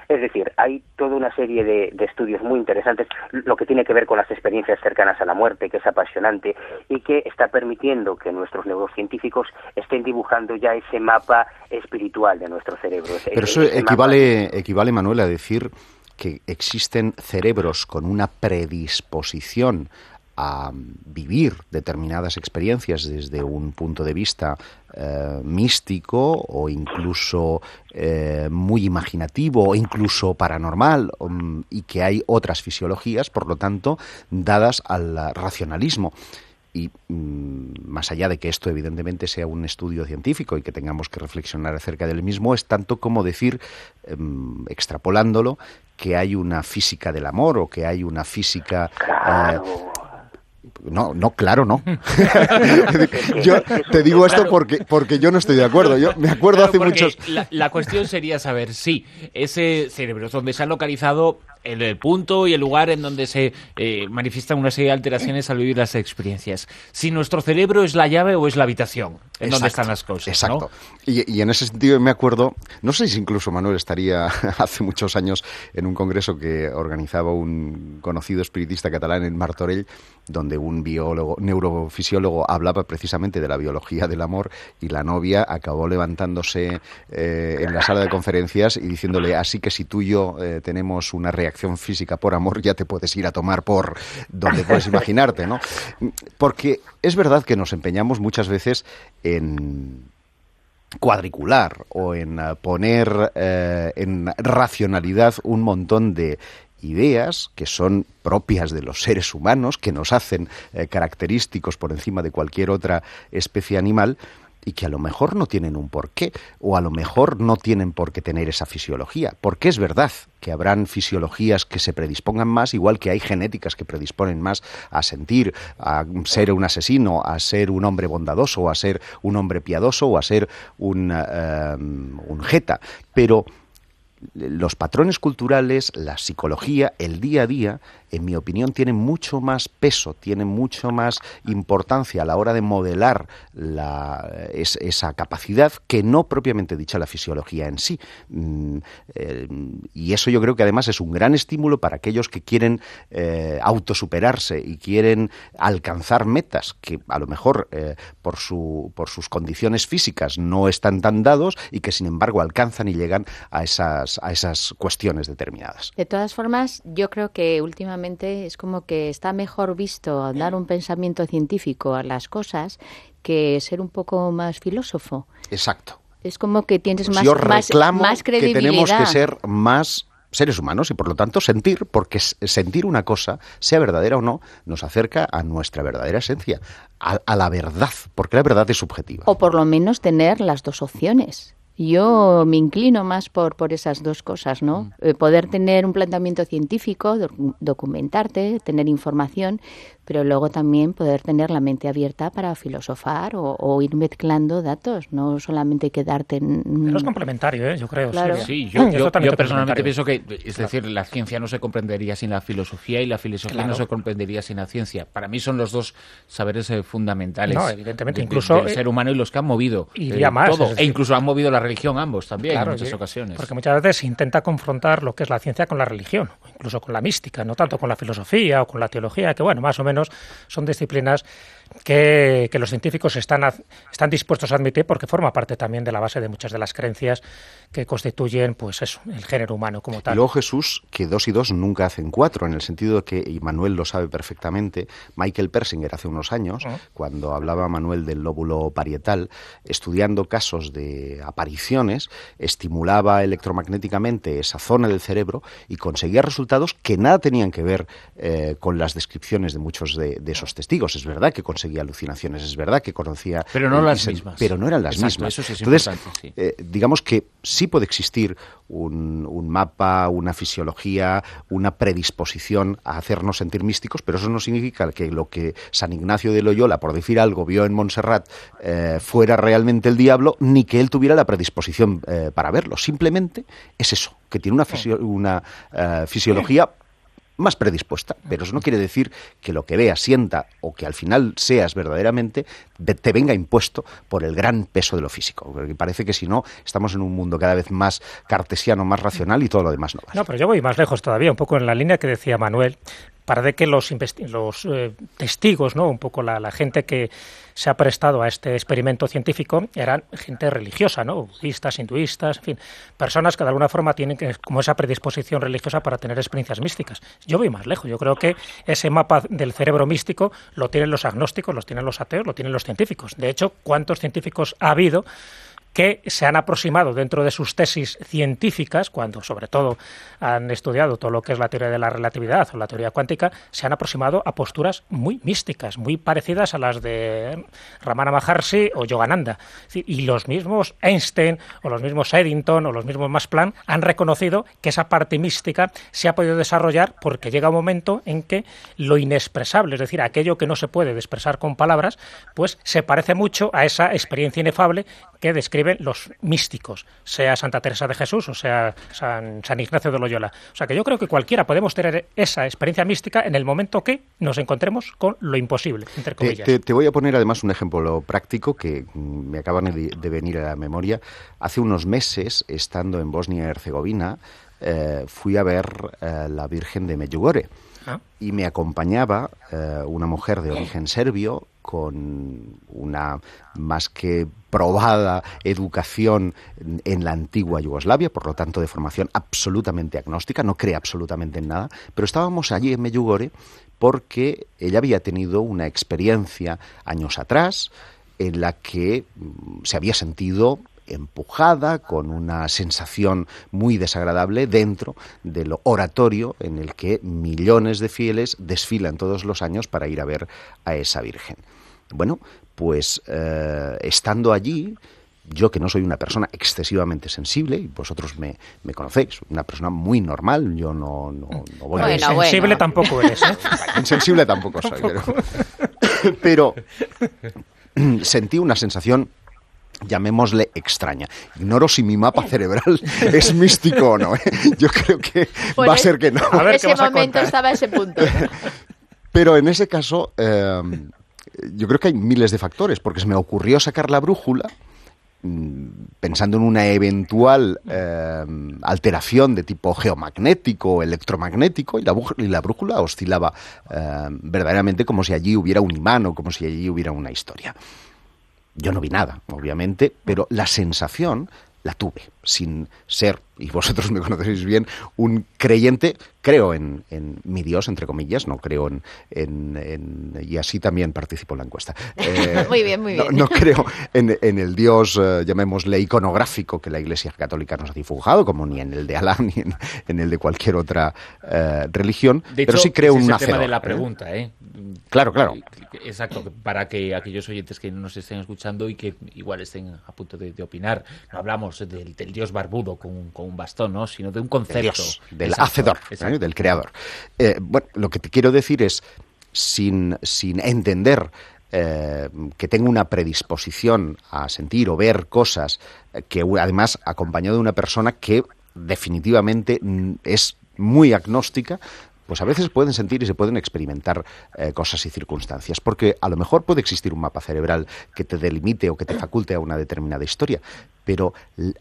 Es decir, hay toda una serie de, estudios muy interesantes, lo que tiene que ver con las experiencias cercanas a la muerte, que es apasionante y que está permitiendo que nuestros neurocientíficos estén dibujando ya ese mapa espiritual de nuestro cerebro. Pero eso equivale, equivale, Manuel, a decir que existen cerebros con una predisposición a vivir determinadas experiencias desde un punto de vista eh, místico o incluso eh, muy imaginativo o incluso paranormal um, y que hay otras fisiologías, por lo tanto, dadas al racionalismo. Y mm, más allá de que esto evidentemente sea un estudio científico y que tengamos que reflexionar acerca del mismo, es tanto como decir, em, extrapolándolo, que hay una física del amor o que hay una física eh, no, no, claro, no. *laughs* *laughs* yo te digo esto porque, porque yo no estoy de acuerdo. Yo me acuerdo hace muchos. La, la, cuestión sería saber si ese cerebro donde se han localizado el, punto y el lugar en donde se eh, manifiestan una serie de alteraciones al vivir las experiencias. Si nuestro cerebro es la llave o es la habitación en donde están las cosas. Exacto. Y, en ese sentido me acuerdo, no sé si incluso Manuel estaría *laughs* hace muchos años en un congreso que organizaba un conocido espiritista catalán en Martorell, donde un biólogo, neurofisiólogo hablaba precisamente de la biología del amor y la novia acabó levantándose eh, en la sala de conferencias y diciéndole, así que si tú y yo eh, tenemos una reacción física por amor, ya te puedes ir a tomar por donde puedes imaginarte, ¿no? Porque es verdad que nos empeñamos muchas veces en cuadricular o en eh, poner en racionalidad un montón de ideas que son propias de los seres humanos, que nos hacen eh, característicos por encima de cualquier otra especie animal, y que a lo mejor no tienen un porqué o a lo mejor no tienen por qué tener esa fisiología. Porque es verdad que habrán fisiologías que se predispongan más, igual que hay genéticas que predisponen más a sentir, a ser un asesino, a ser un hombre bondadoso, a ser un hombre piadoso o a ser un, eh, un jeta. Pero los patrones culturales, la psicología, el día a día en mi opinión, tiene mucho más peso, tiene mucho más importancia a la hora de modelar esa capacidad que no propiamente dicha la fisiología en sí. Mm, eh, y eso yo creo que además es un gran estímulo para aquellos que quieren eh, autosuperarse y quieren alcanzar metas que a lo mejor eh, por, su, por sus condiciones físicas no están tan dados y que sin embargo alcanzan y llegan a esas, a esas cuestiones determinadas. De todas formas, yo creo que últimamente es como que está mejor visto dar un pensamiento científico a las cosas que ser un poco más filósofo. Exacto. Es como que tienes pues más, yo reclamo más, credibilidad. Que tenemos que ser más seres humanos y por lo tanto sentir, porque sentir una cosa, sea verdadera o no, nos acerca a nuestra verdadera esencia, a, a la verdad, porque la verdad es subjetiva. O por lo menos tener las dos opciones. Yo me inclino más por, por esas dos cosas, ¿no? Mm. Eh, poder tener un planteamiento científico, documentarte, tener información, pero luego también poder tener la mente abierta para filosofar o, ir mezclando datos, no solamente quedarte en... Pero es complementario, ¿eh? yo creo. Sí, yo, yo, personalmente pienso que, es decir, la ciencia no se comprendería sin la filosofía y la filosofía no se comprendería sin la ciencia. Para mí son los dos saberes eh, fundamentales no, evidentemente, incluso, del ser humano y los que han movido y eh, más, todo. e incluso han movido la religión ambos también en muchas ocasiones. Porque muchas veces se intenta confrontar lo que es la ciencia con la religión, incluso con la mística, no tanto con la filosofía o con la teología, que bueno, más o son disciplinas que, los científicos están, están dispuestos a admitir porque forma parte también de la base de muchas de las creencias que constituyen pues eso, el género humano como tal. Y luego Jesús, que dos y dos nunca hacen cuatro, en el sentido de que, y Manuel lo sabe perfectamente, Michael Persinger hace unos años, cuando hablaba Manuel del lóbulo parietal, estudiando casos de apariciones, estimulaba electromagnéticamente esa zona del cerebro y conseguía resultados que nada tenían que ver eh, con las descripciones de muchos de, esos testigos. Es verdad que conseguía alucinaciones. Es verdad que conocía... Pero no las mismas. Pero no eran las mismas. Entonces, eh, digamos que sí puede existir un, un, mapa, una fisiología, una predisposición a hacernos sentir místicos, pero eso no significa que lo que San Ignacio de Loyola, por decir algo, vio en Montserrat eh, fuera realmente el diablo, ni que él tuviera la predisposición eh, para verlo. Simplemente es eso, que tiene una, una fisiología más predispuesta, pero eso no quiere decir que lo que veas, sienta o que al final seas verdaderamente te venga impuesto por el gran peso de lo físico. Porque parece que si no, estamos en un mundo cada vez más cartesiano, más racional y todo lo demás no va. No, pero yo voy más lejos todavía, un poco en la línea que decía Manuel, para de que los, los eh, testigos, ¿no? un poco la, gente que se ha prestado a este experimento científico eran gente religiosa, ¿no? budistas, hinduistas, en fin, personas que de alguna forma tienen como esa predisposición religiosa para tener experiencias místicas. Yo voy más lejos, yo creo que ese mapa del cerebro místico lo tienen los agnósticos, lo tienen los ateos, lo tienen los científicos. De hecho, ¿cuántos científicos ha habido que se han aproximado dentro de sus tesis científicas, cuando sobre todo han estudiado todo lo que es la teoría de la relatividad o la teoría cuántica, se han aproximado a posturas muy místicas, muy parecidas a las de Ramana Maharshi o Yogananda. Y los mismos Einstein o los mismos Eddington o los mismos Max Planck han reconocido que esa parte mística se ha podido desarrollar porque llega un momento en que lo inexpresable, es decir, aquello que no se puede expresar con palabras, pues se parece mucho a esa experiencia inefable que describen los místicos, sea Santa Teresa de Jesús o sea San, Ignacio de Loyola. O sea que yo creo que cualquiera podemos tener esa experiencia mística en el momento que nos encontremos con lo imposible, entre comillas. Te, voy a poner además un ejemplo práctico que me acaban de, venir a la memoria. Hace unos meses, estando en Bosnia y Herzegovina, eh, fui a ver eh, la Virgen de Medjugorje y me acompañaba eh, una mujer de origen serbio con una más que probada educación en la antigua Yugoslavia, por lo tanto de formación absolutamente agnóstica, no cree absolutamente en nada, pero estábamos allí en Medjugorje porque ella había tenido una experiencia años atrás en la que mm, se había sentido empujada, con una sensación muy desagradable dentro del oratorio en el que millones de fieles desfilan todos los años para ir a ver a esa Virgen. Bueno, pues eh, estando allí, yo que no soy una persona excesivamente sensible, y vosotros me, me conocéis, una persona muy normal, yo no, no, voy a... Insensible tampoco eres, ¿eh? *laughs* Insensible tampoco soy, pero *laughs* *clears throat* sentí una sensación llamémosle extraña. Ignoro si mi mapa *laughs* cerebral es místico o no. ¿eh? Yo creo que va a ser que no. en ese momento estaba ese punto. Pero en ese caso, em, yo creo que hay miles de factores, porque se me ocurrió sacar la brújula mm, pensando en una eventual em, alteración de tipo geomagnético o electromagnético y la, brújula oscilaba em, verdaderamente como si allí hubiera un imán o como si allí hubiera una historia. Yo no vi nada, obviamente, pero la sensación la tuve, sin ser, y vosotros me conocéis bien, un creyente, creo en, mi Dios, entre comillas, no creo en... en, y así también participo en la encuesta. *laughs* Eh, muy bien, muy bien. No, creo en, el Dios, eh, llamémosle, iconográfico que la Iglesia Católica nos ha difugado, como ni en el de Alá, *laughs* ni en, el de cualquier otra eh, religión, pero sí creo en un tema de la pregunta, ¿eh? Claro, claro. Exacto, para que aquellos oyentes que no nos estén escuchando y que igual estén a punto de, opinar, no hablamos del, dios barbudo con, un bastón, ¿no? sino de un concepto. del hacedor, del creador. Eh, bueno, lo que te quiero decir es, sin, sin entender eh, que tengo una predisposición a sentir o ver cosas eh, que además acompañado de una persona que definitivamente es muy agnóstica, pues a veces pueden sentir y se pueden experimentar eh, cosas y circunstancias, porque a lo mejor puede existir un mapa cerebral que te delimite o que te *clears throat* faculte a una determinada historia, pero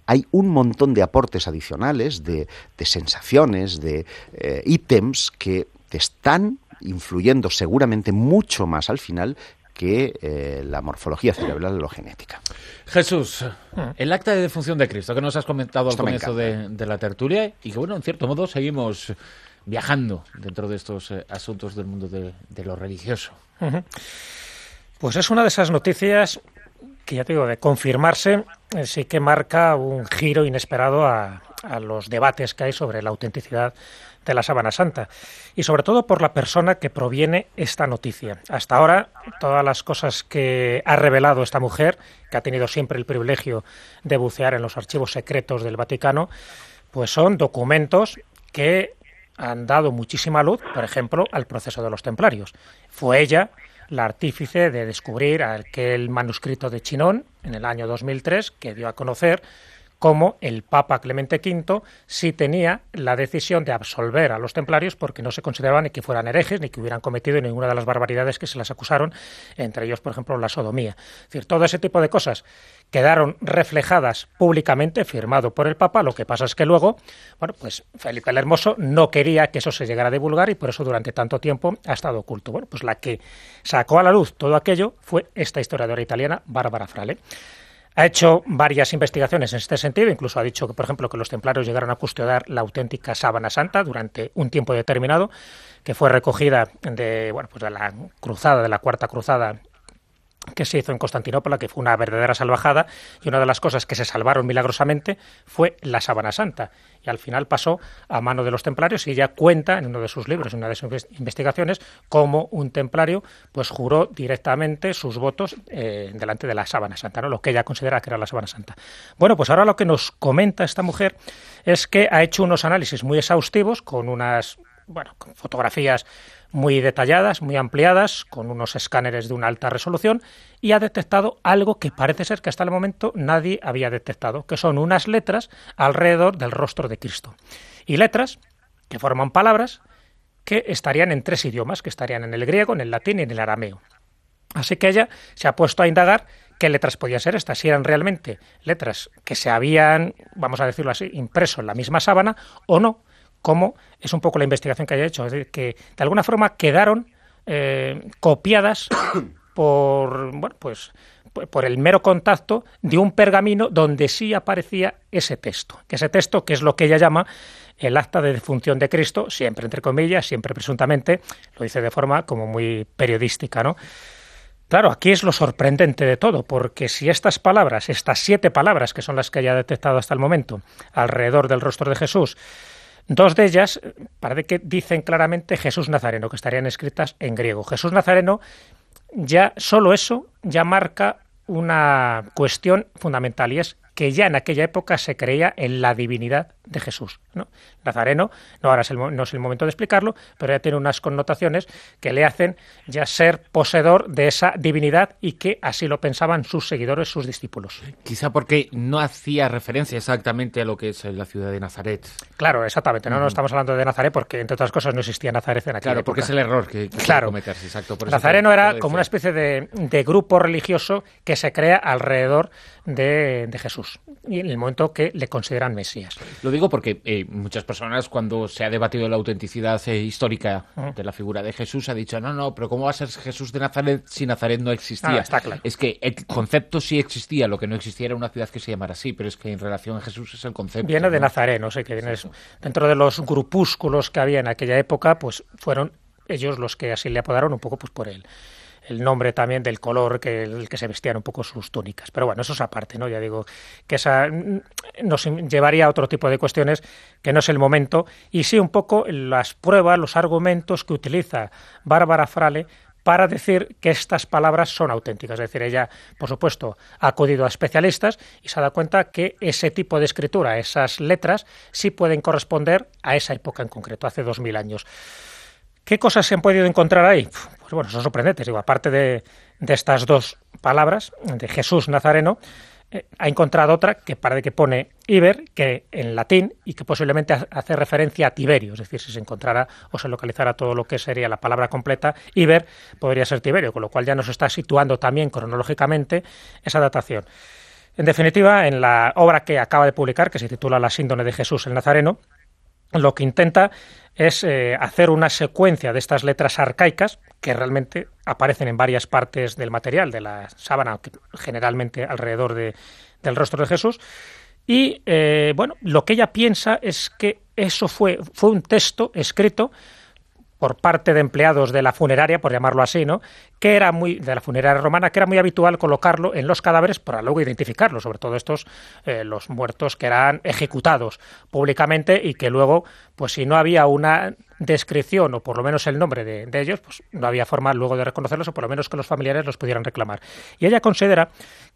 hay un montón de aportes adicionales, de, sensaciones, de eh, ítems que te están influyendo seguramente mucho más al final que eh, la morfología cerebral o la genética. Jesús, el acta de defunción de Cristo que nos has comentado al comienzo de, de, la tertulia y que, bueno, en cierto modo seguimos viajando dentro de estos eh, asuntos del mundo de, lo religioso. Pues es una de esas noticias que ya te digo, de confirmarse, eh, sí que marca un giro inesperado a, a los debates que hay sobre la autenticidad de la sábana santa y sobre todo por la persona que proviene esta noticia. Hasta ahora, todas las cosas que ha revelado esta mujer, que ha tenido siempre el privilegio de bucear en los archivos secretos del Vaticano, pues son documentos que han dado muchísima luz, por ejemplo, al proceso de los templarios. Fue ella la artífice de descubrir aquel manuscrito de Chinón en el año 2003 que dio a conocer como el Papa Clemente V sí tenía la decisión de absolver a los templarios porque no se consideraban ni que fueran herejes ni que hubieran cometido ninguna de las barbaridades que se las acusaron, entre ellos, por ejemplo, la sodomía. Es decir, todo ese tipo de cosas quedaron reflejadas públicamente, firmado por el Papa. Lo que pasa es que luego, bueno, pues Felipe el Hermoso no quería que eso se llegara a divulgar y por eso durante tanto tiempo ha estado oculto. Bueno, pues la que sacó a la luz todo aquello fue esta historiadora italiana, Bárbara Frale. Ha hecho varias investigaciones en este sentido, incluso ha dicho que, por ejemplo, que los templarios llegaron a custodiar la auténtica sábana santa durante un tiempo determinado, que fue recogida de, bueno, pues de la cruzada, de la cuarta cruzada que se hizo en Constantinopla, que fue una verdadera salvajada, y una de las cosas que se salvaron milagrosamente fue la sábana santa. Y al final pasó a mano de los templarios y ella cuenta en uno de sus libros, en una de sus investigaciones, cómo un templario pues juró directamente sus votos eh, delante de la sábana santa, ¿no? lo que ella considera que era la sábana santa. Bueno, pues ahora lo que nos comenta esta mujer es que ha hecho unos análisis muy exhaustivos con unas bueno, con fotografías muy detalladas, muy ampliadas, con unos escáneres de una alta resolución, y ha detectado algo que parece ser que hasta el momento nadie había detectado, que son unas letras alrededor del rostro de Cristo. Y letras que forman palabras que estarían en tres idiomas, que estarían en el griego, en el latín y en el arameo. Así que ella se ha puesto a indagar qué letras podían ser estas, si eran realmente letras que se habían, vamos a decirlo así, impreso en la misma sábana o no, cómo es un poco la investigación que haya hecho, es decir, que de alguna forma quedaron eh, copiadas *coughs* por, bueno, pues por el mero contacto de un pergamino donde sí aparecía ese texto, que ese texto que es lo que ella llama el acta de defunción de Cristo, siempre entre comillas, siempre presuntamente, lo dice de forma como muy periodística, ¿no? Claro, aquí es lo sorprendente de todo, porque si estas palabras, estas siete palabras que son las que haya detectado hasta el momento alrededor del rostro de Jesús, Dos de ellas parece que dicen claramente Jesús Nazareno, que estarían escritas en griego. Jesús Nazareno, ya solo eso ya marca una cuestión fundamental y es que ya en aquella época se creía en la divinidad de Jesús. ¿no? Nazareno, no, ahora es el, no es el momento de explicarlo, pero ya tiene unas connotaciones que le hacen ya ser poseedor de esa divinidad y que así lo pensaban sus seguidores, sus discípulos. Quizá porque no hacía referencia exactamente a lo que es la ciudad de Nazaret. Claro, exactamente. No, no estamos hablando de Nazaret porque, entre otras cosas, no existía Nazaret en aquella Claro, porque es el error que, que claro. cometerse. Exacto. Por Nazareno era como una especie de, de, grupo religioso que se crea alrededor de, de Jesús y en el momento que le consideran Mesías. Lo digo porque eh, muchas personas cuando se ha debatido la autenticidad eh, histórica de la figura de Jesús ha dicho, no, no, pero ¿cómo va a ser Jesús de Nazaret si Nazaret no existía? Ah, está claro. Es que el concepto sí existía, lo que no existía era una ciudad que se llamara así, pero es que en relación a Jesús es el concepto. Viene de. Nazaret, no sé qué viene. Dentro de los grupúsculos que había en aquella época, pues fueron ellos los que así le apodaron un poco pues por él el nombre también del color que el que se vestían un poco sus túnicas. Pero bueno, eso es aparte, ¿no? Ya digo que esa nos llevaría a otro tipo de cuestiones que no es el momento y sí un poco las pruebas, los argumentos que utiliza Bárbara Frale para decir que estas palabras son auténticas. Es decir, ella, por supuesto, ha acudido a especialistas y se ha dado cuenta que ese tipo de escritura, esas letras, sí pueden corresponder a esa época en concreto, hace dos mil años. ¿Qué cosas se han podido encontrar ahí? Pues bueno, son sorprendentes. Digo, aparte de, de estas dos palabras, de Jesús Nazareno, eh, ha encontrado otra que parece que pone Iber, que en latín, y que posiblemente hace referencia a Tiberio. Es decir, si se encontrara o se localizara todo lo que sería la palabra completa, Iber podría ser Tiberio, con lo cual ya nos está situando también cronológicamente esa datación. En definitiva, en la obra que acaba de publicar, que se titula La síndrome de Jesús el Nazareno, lo que intenta es eh, hacer una secuencia de estas letras arcaicas que realmente aparecen en varias partes del material de la sábana, generalmente alrededor de, del rostro de Jesús. Y eh, bueno, lo que ella piensa es que eso fue, fue un texto escrito por parte de empleados de la funeraria, por llamarlo así, ¿no? Que era muy de la funeraria romana, que era muy habitual colocarlo en los cadáveres para luego identificarlos, sobre todo estos eh, los muertos que eran ejecutados públicamente y que luego, pues si no había una descripción o por lo menos el nombre de, ellos, pues no había forma luego de reconocerlos o por lo menos que los familiares los pudieran reclamar. Y ella considera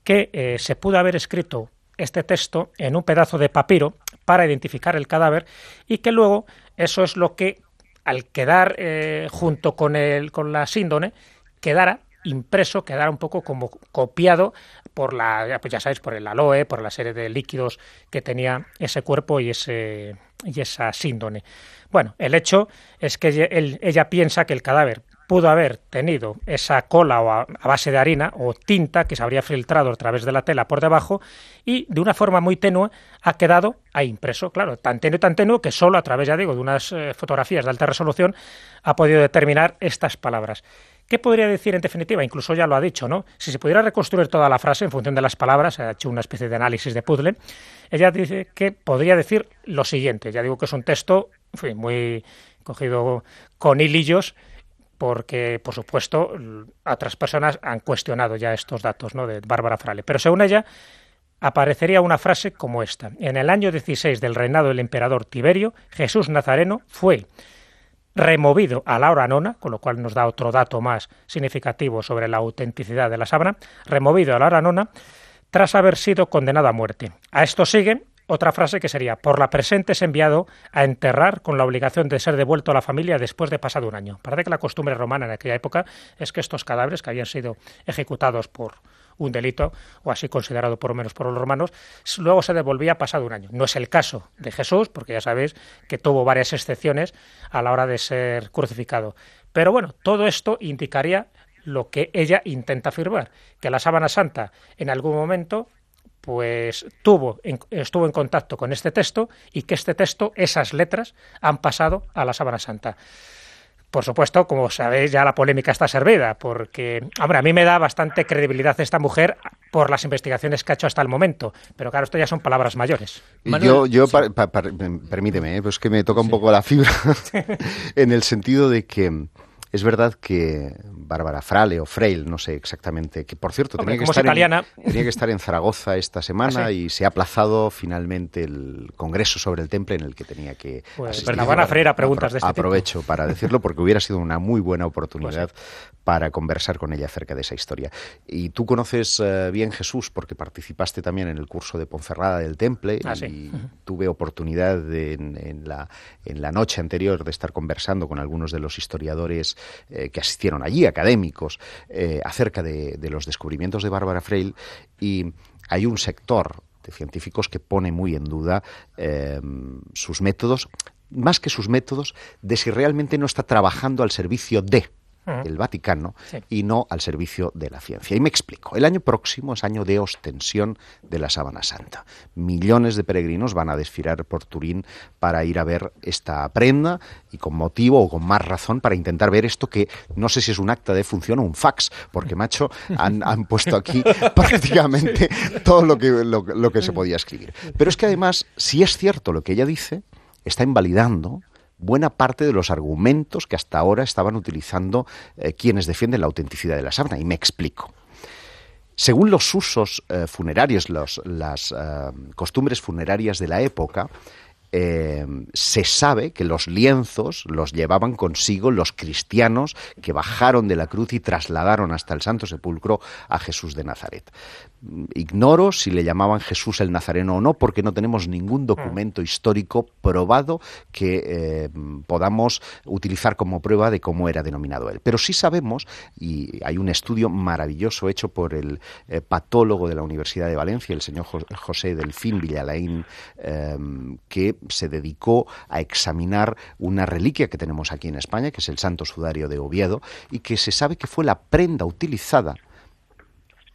que eh, se pudo haber escrito este texto en un pedazo de papiro para identificar el cadáver y que luego eso es lo que al quedar eh, junto con, el, con la síndone, quedara impreso, quedara un poco como copiado por la, pues ya sabéis, por el aloe, por la serie de líquidos que tenía ese cuerpo y, ese, y esa síndone. Bueno, el hecho es que ella piensa que el cadáver pudo haber tenido esa cola o a, base de harina o tinta que se habría filtrado a través de la tela por debajo y de una forma muy tenue ha quedado ahí impreso, claro, tan tenue, tan tenue que solo a través, ya digo, de unas eh, fotografías de alta resolución ha podido determinar estas palabras. ¿Qué podría decir en definitiva? Incluso ya lo ha dicho, ¿no? Si se pudiera reconstruir toda la frase en función de las palabras, ha hecho una especie de análisis de puzzle, ella dice que podría decir lo siguiente, ya digo que es un texto muy cogido con hilillos, porque, por supuesto, otras personas han cuestionado ya estos datos ¿no? de Bárbara Frale. Pero según ella, aparecería una frase como esta. En el año 16 del reinado del emperador Tiberio, Jesús Nazareno fue removido a la hora nona, con lo cual nos da otro dato más significativo sobre la autenticidad de la sábana, removido a la hora nona, tras haber sido condenado a muerte. A esto siguen otra frase que sería, por la presente es enviado a enterrar con la obligación de ser devuelto a la familia después de pasado un año. Parece que la costumbre romana en aquella época es que estos cadáveres que habían sido ejecutados por un delito, o así considerado por lo menos por los romanos, luego se devolvía pasado un año. No es el caso de Jesús, porque ya sabéis que tuvo varias excepciones a la hora de ser crucificado. Pero bueno, todo esto indicaría lo que ella intenta afirmar, que la sábana santa en algún momento pues tuvo, estuvo en contacto con este texto y que este texto, esas letras, han pasado a la Sábana Santa. Por supuesto, como sabéis, ya la polémica está servida, porque, hombre, a mí me da bastante credibilidad esta mujer por las investigaciones que ha hecho hasta el momento, pero claro, esto ya son palabras mayores. yo, yo permíteme, ¿eh? pues que me toca un poco la fibra, *laughs* en el sentido de que es verdad que Bárbara Frale o Freil, no sé exactamente, que por cierto tenía, que estar en, tenía que estar en Zaragoza esta semana ¿Ah, y se ha aplazado finalmente el congreso sobre el temple en el que tenía que pues Bernabana Freira preguntas de este Aprovecho para decirlo porque hubiera sido una muy buena *laughs* oportunidad pues para conversar con ella acerca de esa historia. Y tú conoces eh, bien Jesús porque participaste también en el curso de Ponferrada del Temple ah, y tuve oportunidad en, la, en la noche anterior de estar conversando con algunos de los historiadores eh, que asistieron allí, académicos, eh, acerca de, los descubrimientos de Bárbara Freil. Y hay un sector de científicos que pone muy en duda sus métodos, más que sus métodos, de si realmente no está trabajando al servicio de el Vaticano y no al servicio de la ciencia. Y me explico. El año próximo es año de ostensión de la Sábana Santa. Millones de peregrinos van a desfilar por Turín para ir a ver esta prenda y con motivo o con más razón para intentar ver esto que no sé si es un acta de función o un fax, porque macho han, puesto aquí *laughs* prácticamente todo lo que, lo que se podía escribir. Pero es que además, si es cierto lo que ella dice, está invalidando buena parte de los argumentos que hasta ahora estaban utilizando eh, quienes defienden la autenticidad de la sábana. Y me explico. Según los usos eh, funerarios, las eh, costumbres funerarias de la época, se sabe que los lienzos los llevaban consigo los cristianos que bajaron de la cruz y trasladaron hasta el Santo Sepulcro a Jesús de Nazaret. Ignoro si le llamaban Jesús el Nazareno o no, porque no tenemos ningún documento histórico probado que eh, podamos utilizar como prueba de cómo era denominado él. Pero sí sabemos, y hay un estudio maravilloso hecho por el eh, patólogo de la Universidad de Valencia, el señor José Delfín Villalain, que se dedicó a examinar una reliquia que tenemos aquí en España, que es el Santo Sudario de Oviedo, y que se sabe que fue la prenda utilizada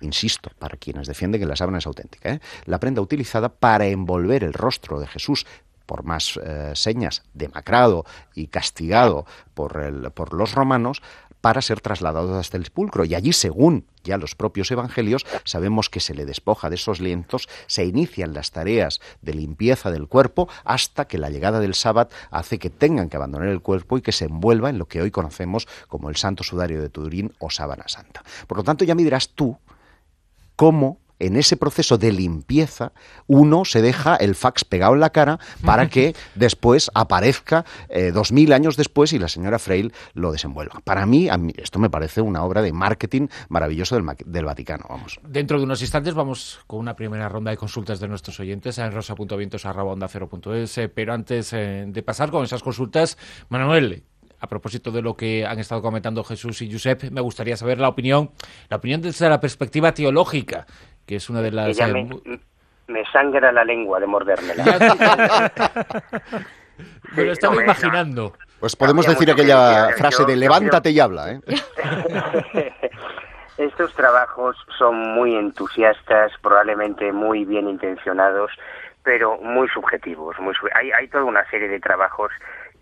insisto, para quienes defienden que la sábana es auténtica, ¿eh? la prenda utilizada para envolver el rostro de Jesús por más eh, señas, demacrado y castigado por, el, por los romanos, para ser trasladado hasta el sepulcro. Y allí, según ya los propios evangelios, sabemos que se le despoja de esos lienzos, se inician las tareas de limpieza del cuerpo hasta que la llegada del sábado hace que tengan que abandonar el cuerpo y que se envuelva en lo que hoy conocemos como el santo sudario de Turín o sábana santa. Por lo tanto, ya me dirás tú cómo en ese proceso de limpieza uno se deja el fax pegado en la cara para que *laughs* después aparezca eh, dos mil años después y la señora Freil lo desenvuelva. Para mí, esto me parece una obra de marketing maravilloso del, Vaticano. Vamos. Dentro de unos instantes vamos con una primera ronda de consultas de nuestros oyentes en rosa.vientos.es, eh, pero antes eh, de pasar con esas consultas, Manuel, a propósito de lo que han estado comentando Jesús y Josep, me gustaría saber la opinión, la opinión desde la perspectiva teológica que es una de las... Eh, me, sangra la lengua de mordérmela. *laughs* me lo estaba imaginando. Pues podemos decir aquella frase de levántate y habla, ¿eh? *laughs* Estos trabajos son muy entusiastas, probablemente muy bien intencionados, pero muy subjetivos. Muy hay, hay toda una serie de trabajos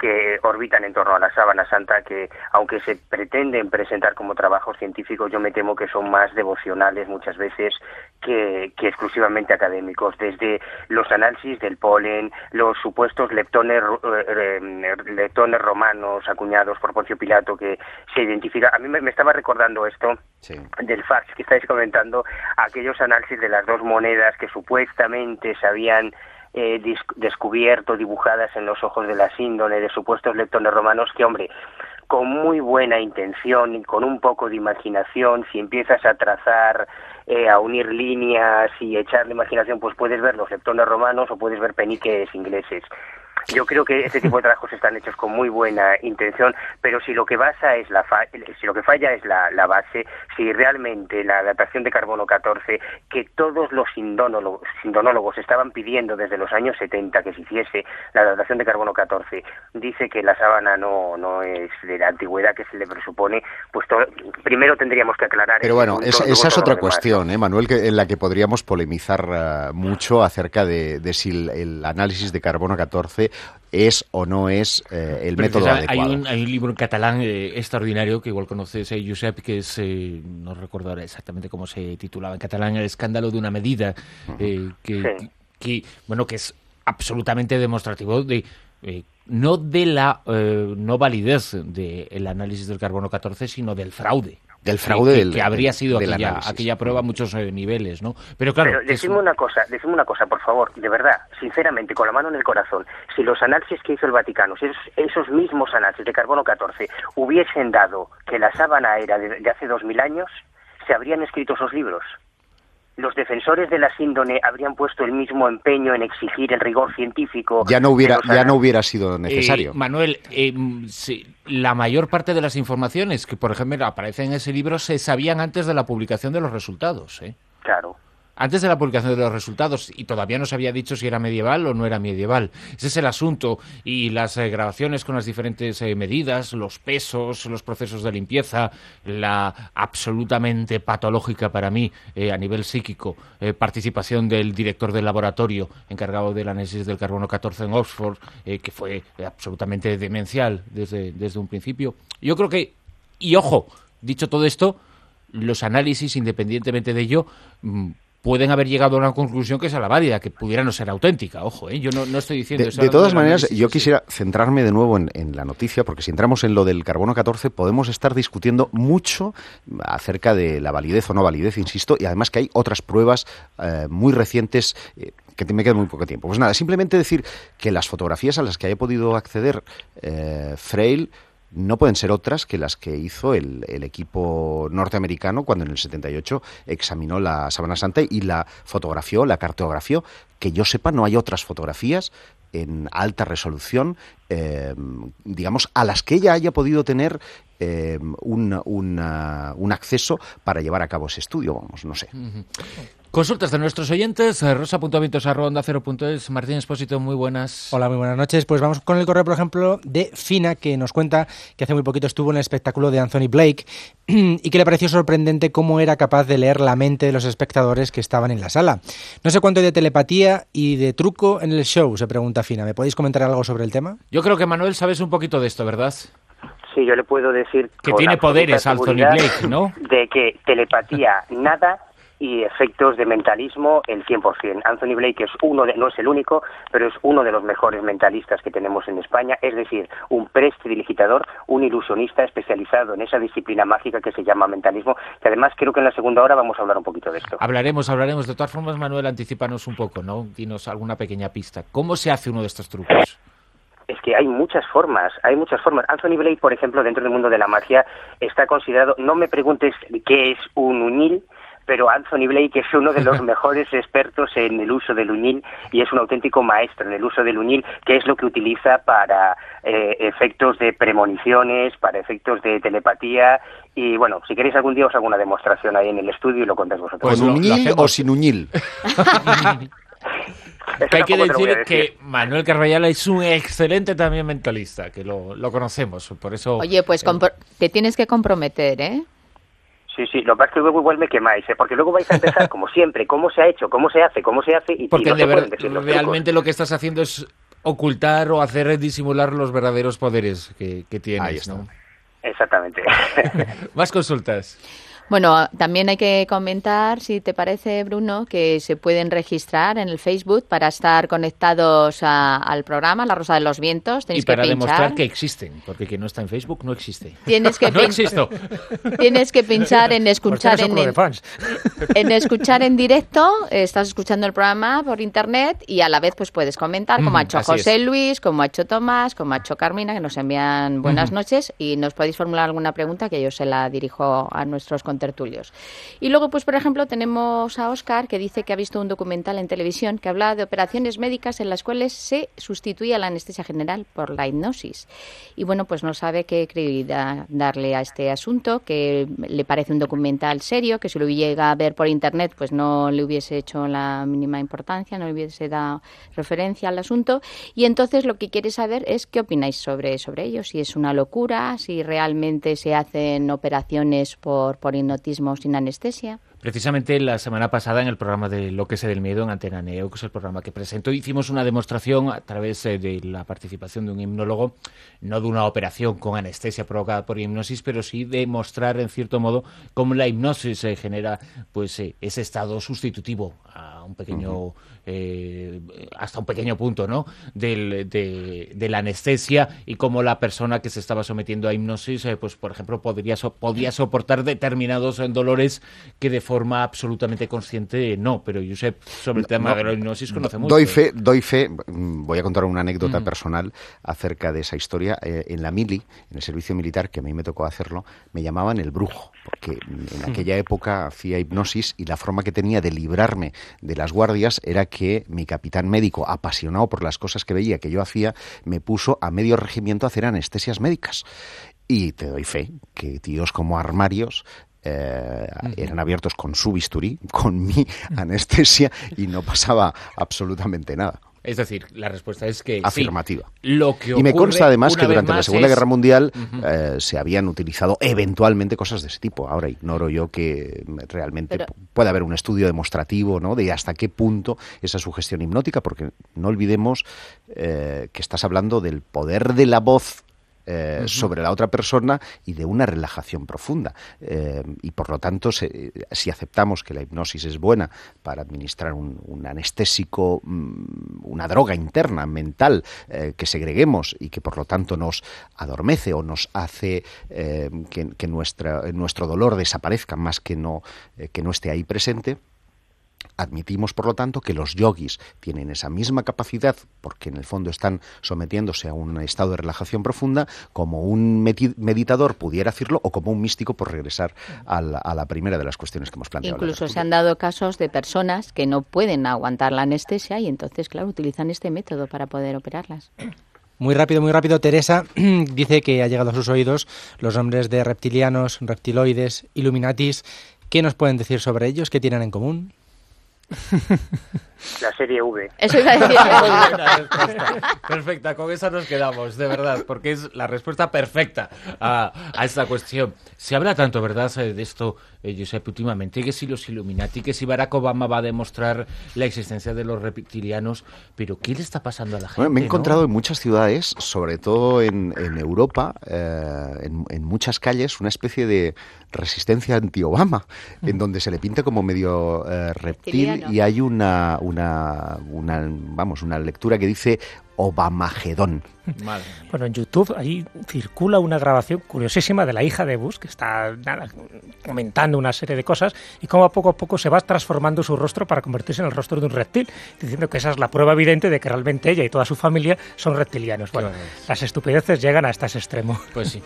que orbitan en torno a la sábana santa que aunque se pretenden presentar como trabajos científicos yo me temo que son más devocionales muchas veces que, exclusivamente académicos desde los análisis del polen los supuestos leptones eh, leptones romanos acuñados por Poncio Pilato que se identifica. A mí me, estaba recordando esto del fax que estáis comentando aquellos análisis de las dos monedas que supuestamente se habían eh, descubierto, dibujadas en los ojos de la síndone de supuestos lectores romanos, que hombre, con muy buena intención y con un poco de imaginación, si empiezas a trazar, eh, a unir líneas y echarle imaginación, pues puedes ver los leptones romanos o puedes ver peniques ingleses. Yo creo que este tipo de trabajos están hechos con muy buena intención, pero si lo que basa es la si lo que falla es la, la, base, si realmente la datación de carbono 14 que todos los sindonólogos, sindonólogos estaban pidiendo desde los años 70 que se hiciese la datación de carbono 14 dice que la sábana no no es de la antigüedad que se le presupone, pues primero tendríamos que aclarar. Pero bueno, esa, es otra cuestión, ¿eh, Manuel, que, en la que podríamos polemizar eh, mucho acerca de, de si el análisis de carbono 14 es o no es eh, el método hay Un, hay un libro en catalán eh, extraordinario que igual conoces, eh, Josep, que es, no recuerdo exactamente cómo se titulaba en catalán, El escándalo de una medida, que, bueno, que es absolutamente demostrativo de no de la no validez del análisis del carbono 14, sino del fraude del fraude que, del, que habría sido aquella, aquella, prueba a muchos eh, niveles, ¿no? Pero claro... Pero una cosa, decime una cosa, por favor, de verdad, sinceramente, con la mano en el corazón, si los análisis que hizo el Vaticano, si esos, mismos análisis de carbono 14 hubiesen dado que la sábana era de, de hace dos mil años, se habrían escrito esos libros los defensores de la síndone habrían puesto el mismo empeño en exigir el rigor científico. Ya no hubiera, ya no hubiera sido necesario. Eh, Manuel, eh, la mayor parte de las informaciones que, por ejemplo, aparecen en ese libro se sabían antes de la publicación de los resultados. ¿eh? Claro antes de la publicación de los resultados y todavía no se había dicho si era medieval o no era medieval. Ese es el asunto y las eh, grabaciones con las diferentes eh, medidas, los pesos, los procesos de limpieza, la absolutamente patológica para mí eh, a nivel psíquico participación del director del laboratorio encargado del análisis del carbono 14 en Oxford, que fue absolutamente demencial desde, desde un principio. Yo creo que, y ojo, dicho todo esto, los análisis, independientemente de ello, mm, pueden haber llegado a una conclusión que sea la válida, que pudiera no ser auténtica. Ojo, ¿eh? yo no, estoy diciendo eso. De todas maneras, yo quisiera centrarme de nuevo en, la noticia, porque si entramos en lo del carbono 14, podemos estar discutiendo mucho acerca de la validez o no validez, insisto, y además que hay otras pruebas eh, muy recientes. Eh, que me queda muy poco tiempo. Pues nada, simplemente decir que las fotografías a las que haya podido acceder eh, Frail no pueden ser otras que las que hizo el, equipo norteamericano cuando en el 78 examinó la Sabana Santa y la fotografió, la cartografió. Que yo sepa, no hay otras fotografías en alta resolución, eh, digamos, a las que ella haya podido tener eh, un, un, acceso para llevar a cabo ese estudio, vamos, no sé. Consultas de nuestros oyentes, eh, rosa.vientos.es, Martín Espósito, muy buenas. Hola, muy buenas noches. Pues vamos con el correo, por ejemplo, de Fina, que nos cuenta que hace muy poquito estuvo en el espectáculo de Anthony Blake *clears throat* y que le pareció sorprendente cómo era capaz de leer la mente de los espectadores que estaban en la sala. No sé cuánto hay de telepatía y de truco en el show, se pregunta Fina. ¿Me podéis comentar algo sobre el tema? Yo creo que Manuel sabes un poquito de esto, ¿verdad? Sí, yo le puedo decir... Que tiene poderes Anthony Blake, ¿no? De que telepatía, nada, y efectos de mentalismo el 100%. Anthony Blake es uno de, no es el único, pero es uno de los mejores mentalistas que tenemos en España, es decir, un prestidigitador, un ilusionista especializado en esa disciplina mágica que se llama mentalismo, que además creo que en la segunda hora vamos a hablar un poquito de esto. Hablaremos, hablaremos. De todas formas, Manuel, anticipanos un poco, ¿no? Dinos alguna pequeña pista. ¿Cómo se hace uno de estos trucos? Es que hay muchas formas, hay muchas formas. Anthony Blake, por ejemplo, dentro del mundo de la magia, está considerado, no me preguntes qué es un unil, pero Anthony Blake es uno de los *laughs* mejores expertos en el uso del uñil y es un auténtico maestro en el uso del uñil, que es lo que utiliza para eh, efectos de premoniciones, para efectos de telepatía y bueno, si queréis algún día os hago una demostración ahí en el estudio y lo contáis vosotros. ¿Con uñil o sin uñil? *laughs* *laughs* que hay que decir, que Manuel Carvallal es un excelente también mentalista, que lo, conocemos, por eso... Oye, pues te tienes que comprometer, ¿eh? Sí, sí, lo que pasa es que luego igual me quemáis, ¿eh? porque luego vais a empezar, *laughs* como siempre, cómo se ha hecho, cómo se hace, cómo se hace, y, porque realmente lo que estás haciendo es ocultar o hacer disimular los verdaderos poderes que, que tienes, ¿no? Exactamente. *laughs* *laughs* Más consultas. Bueno, también hay que comentar, si te parece, Bruno, que se pueden registrar en el Facebook para estar conectados al programa La Rosa de los Vientos. y para demostrar que existen, porque quien no está en Facebook no existe. Tienes que *laughs* no existo. *laughs* Tienes que pinchar en escuchar en, *laughs* en escuchar en directo. Estás escuchando el programa por internet y a la vez pues puedes comentar, como ha hecho José Luis, como ha hecho Tomás, como ha hecho Carmina, que nos envían buenas noches y nos podéis formular alguna pregunta que yo se la dirijo a nuestros tertulios. Y luego, pues por ejemplo, tenemos a Oscar que dice que ha visto un documental en televisión que habla de operaciones médicas en las cuales se sustituye la anestesia general por la hipnosis. Y bueno, pues no sabe qué credibilidad darle a este asunto, que le parece un documental serio, que si lo llega a ver por internet, pues no le hubiese hecho la mínima importancia, no le hubiese dado referencia al asunto. Y entonces lo que quiere saber es qué opináis sobre, sobre ello, si es una locura, si realmente se hacen operaciones por, por sin anestesia. Precisamente la semana pasada en el programa de Lo que sé del miedo en Antena Neo, que es el programa que presento, hicimos una demostración a través eh, de la participación de un hipnólogo, no de una operación con anestesia provocada por hipnosis, pero sí de mostrar en cierto modo cómo la hipnosis se genera pues eh, ese estado sustitutivo a un pequeño eh, hasta un pequeño punto, ¿no? Del, de, la anestesia y cómo la persona que se estaba sometiendo a hipnosis, eh, pues por ejemplo, podría, podía soportar determinados dolores que de forma absolutamente consciente no. Pero sé sobre el tema de la hipnosis conoce mucho. Doy fe, doy fe, mm, voy a contar una anécdota personal acerca de esa historia. Eh, en la mili, en el servicio militar, que a mí me tocó hacerlo, me llamaban el brujo, porque en aquella época hacía hipnosis y la forma que tenía de librarme de las guardias era que mi capitán médico, apasionado por las cosas que veía que yo hacía, me puso a medio regimiento a hacer anestesias médicas. Y te doy fe que tíos como armarios eh, eran abiertos con su bisturí, con mi anestesia y no pasaba absolutamente nada. Es decir, la respuesta es que afirmativa. lo que y me consta además que durante la Segunda Guerra Mundial eh, se habían utilizado eventualmente cosas de ese tipo. Ahora ignoro yo que realmente pueda haber un estudio demostrativo, ¿no? De hasta qué punto esa sugestión hipnótica, porque no olvidemos eh, que estás hablando del poder de la voz eh, sobre la otra persona y de una relajación profunda. Eh, y por lo tanto, si aceptamos que la hipnosis es buena para administrar un, anestésico, mm, una droga interna, mental, eh, que segreguemos y que por lo tanto nos adormece o nos hace que, que nuestro dolor desaparezca más que no, que no esté ahí presente, Admitimos, por lo tanto, que los yogis tienen esa misma capacidad, porque en el fondo están sometiéndose a un estado de relajación profunda, como un meditador pudiera decirlo, o como un místico, por regresar a la, primera de las cuestiones que hemos planteado. Incluso se han dado casos de personas que no pueden aguantar la anestesia y entonces, claro, utilizan este método para poder operarlas. Muy rápido, muy rápido, Teresa *clears throat* dice que ha llegado a sus oídos los nombres de reptilianos, reptiloides, illuminatis. ¿Qué nos pueden decir sobre ellos? ¿Qué tienen en común? La serie V. Eso iba a decir. *laughs* Perfecta, con esa nos quedamos, de verdad, porque es la respuesta perfecta a, a esta cuestión. Se habla tanto, ¿verdad?, eh, de esto, eh, Josep, últimamente, que si los Illuminati, que si Barack Obama va a demostrar la existencia de los reptilianos, pero ¿qué le está pasando a la gente? Bueno, me he no? encontrado en muchas ciudades, sobre todo en, en Europa, eh, en, en muchas calles, una especie de resistencia anti-Obama, en donde se le pinta como medio eh, reptil Y hay una, una, una, vamos, una lectura que dice Obamagedón. Bueno, en YouTube ahí circula una grabación curiosísima de la hija de Bush, que está nada, comentando una serie de cosas, y cómo poco a poco se va transformando su rostro para convertirse en el rostro de un reptil, diciendo que esa es la prueba evidente de que realmente ella y toda su familia son reptilianos. Bueno, las estupideces llegan hasta ese extremo. Pues sí.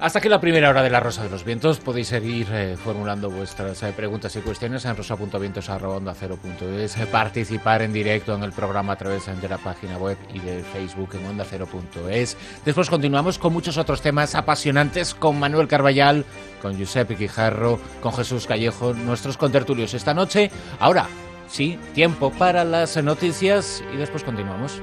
Hasta aquí la primera hora de La Rosa de los Vientos. Podéis seguir eh, formulando vuestras eh, preguntas y cuestiones en rosa.vientos.es, participar en directo en el programa a través de la página web y de Facebook en onda cero.es. Después continuamos con muchos otros temas apasionantes con Manuel Carballal, con Giuseppe Quijarro, con Jesús Callejo, nuestros contertulios esta noche. Ahora, sí, tiempo para las noticias y después continuamos.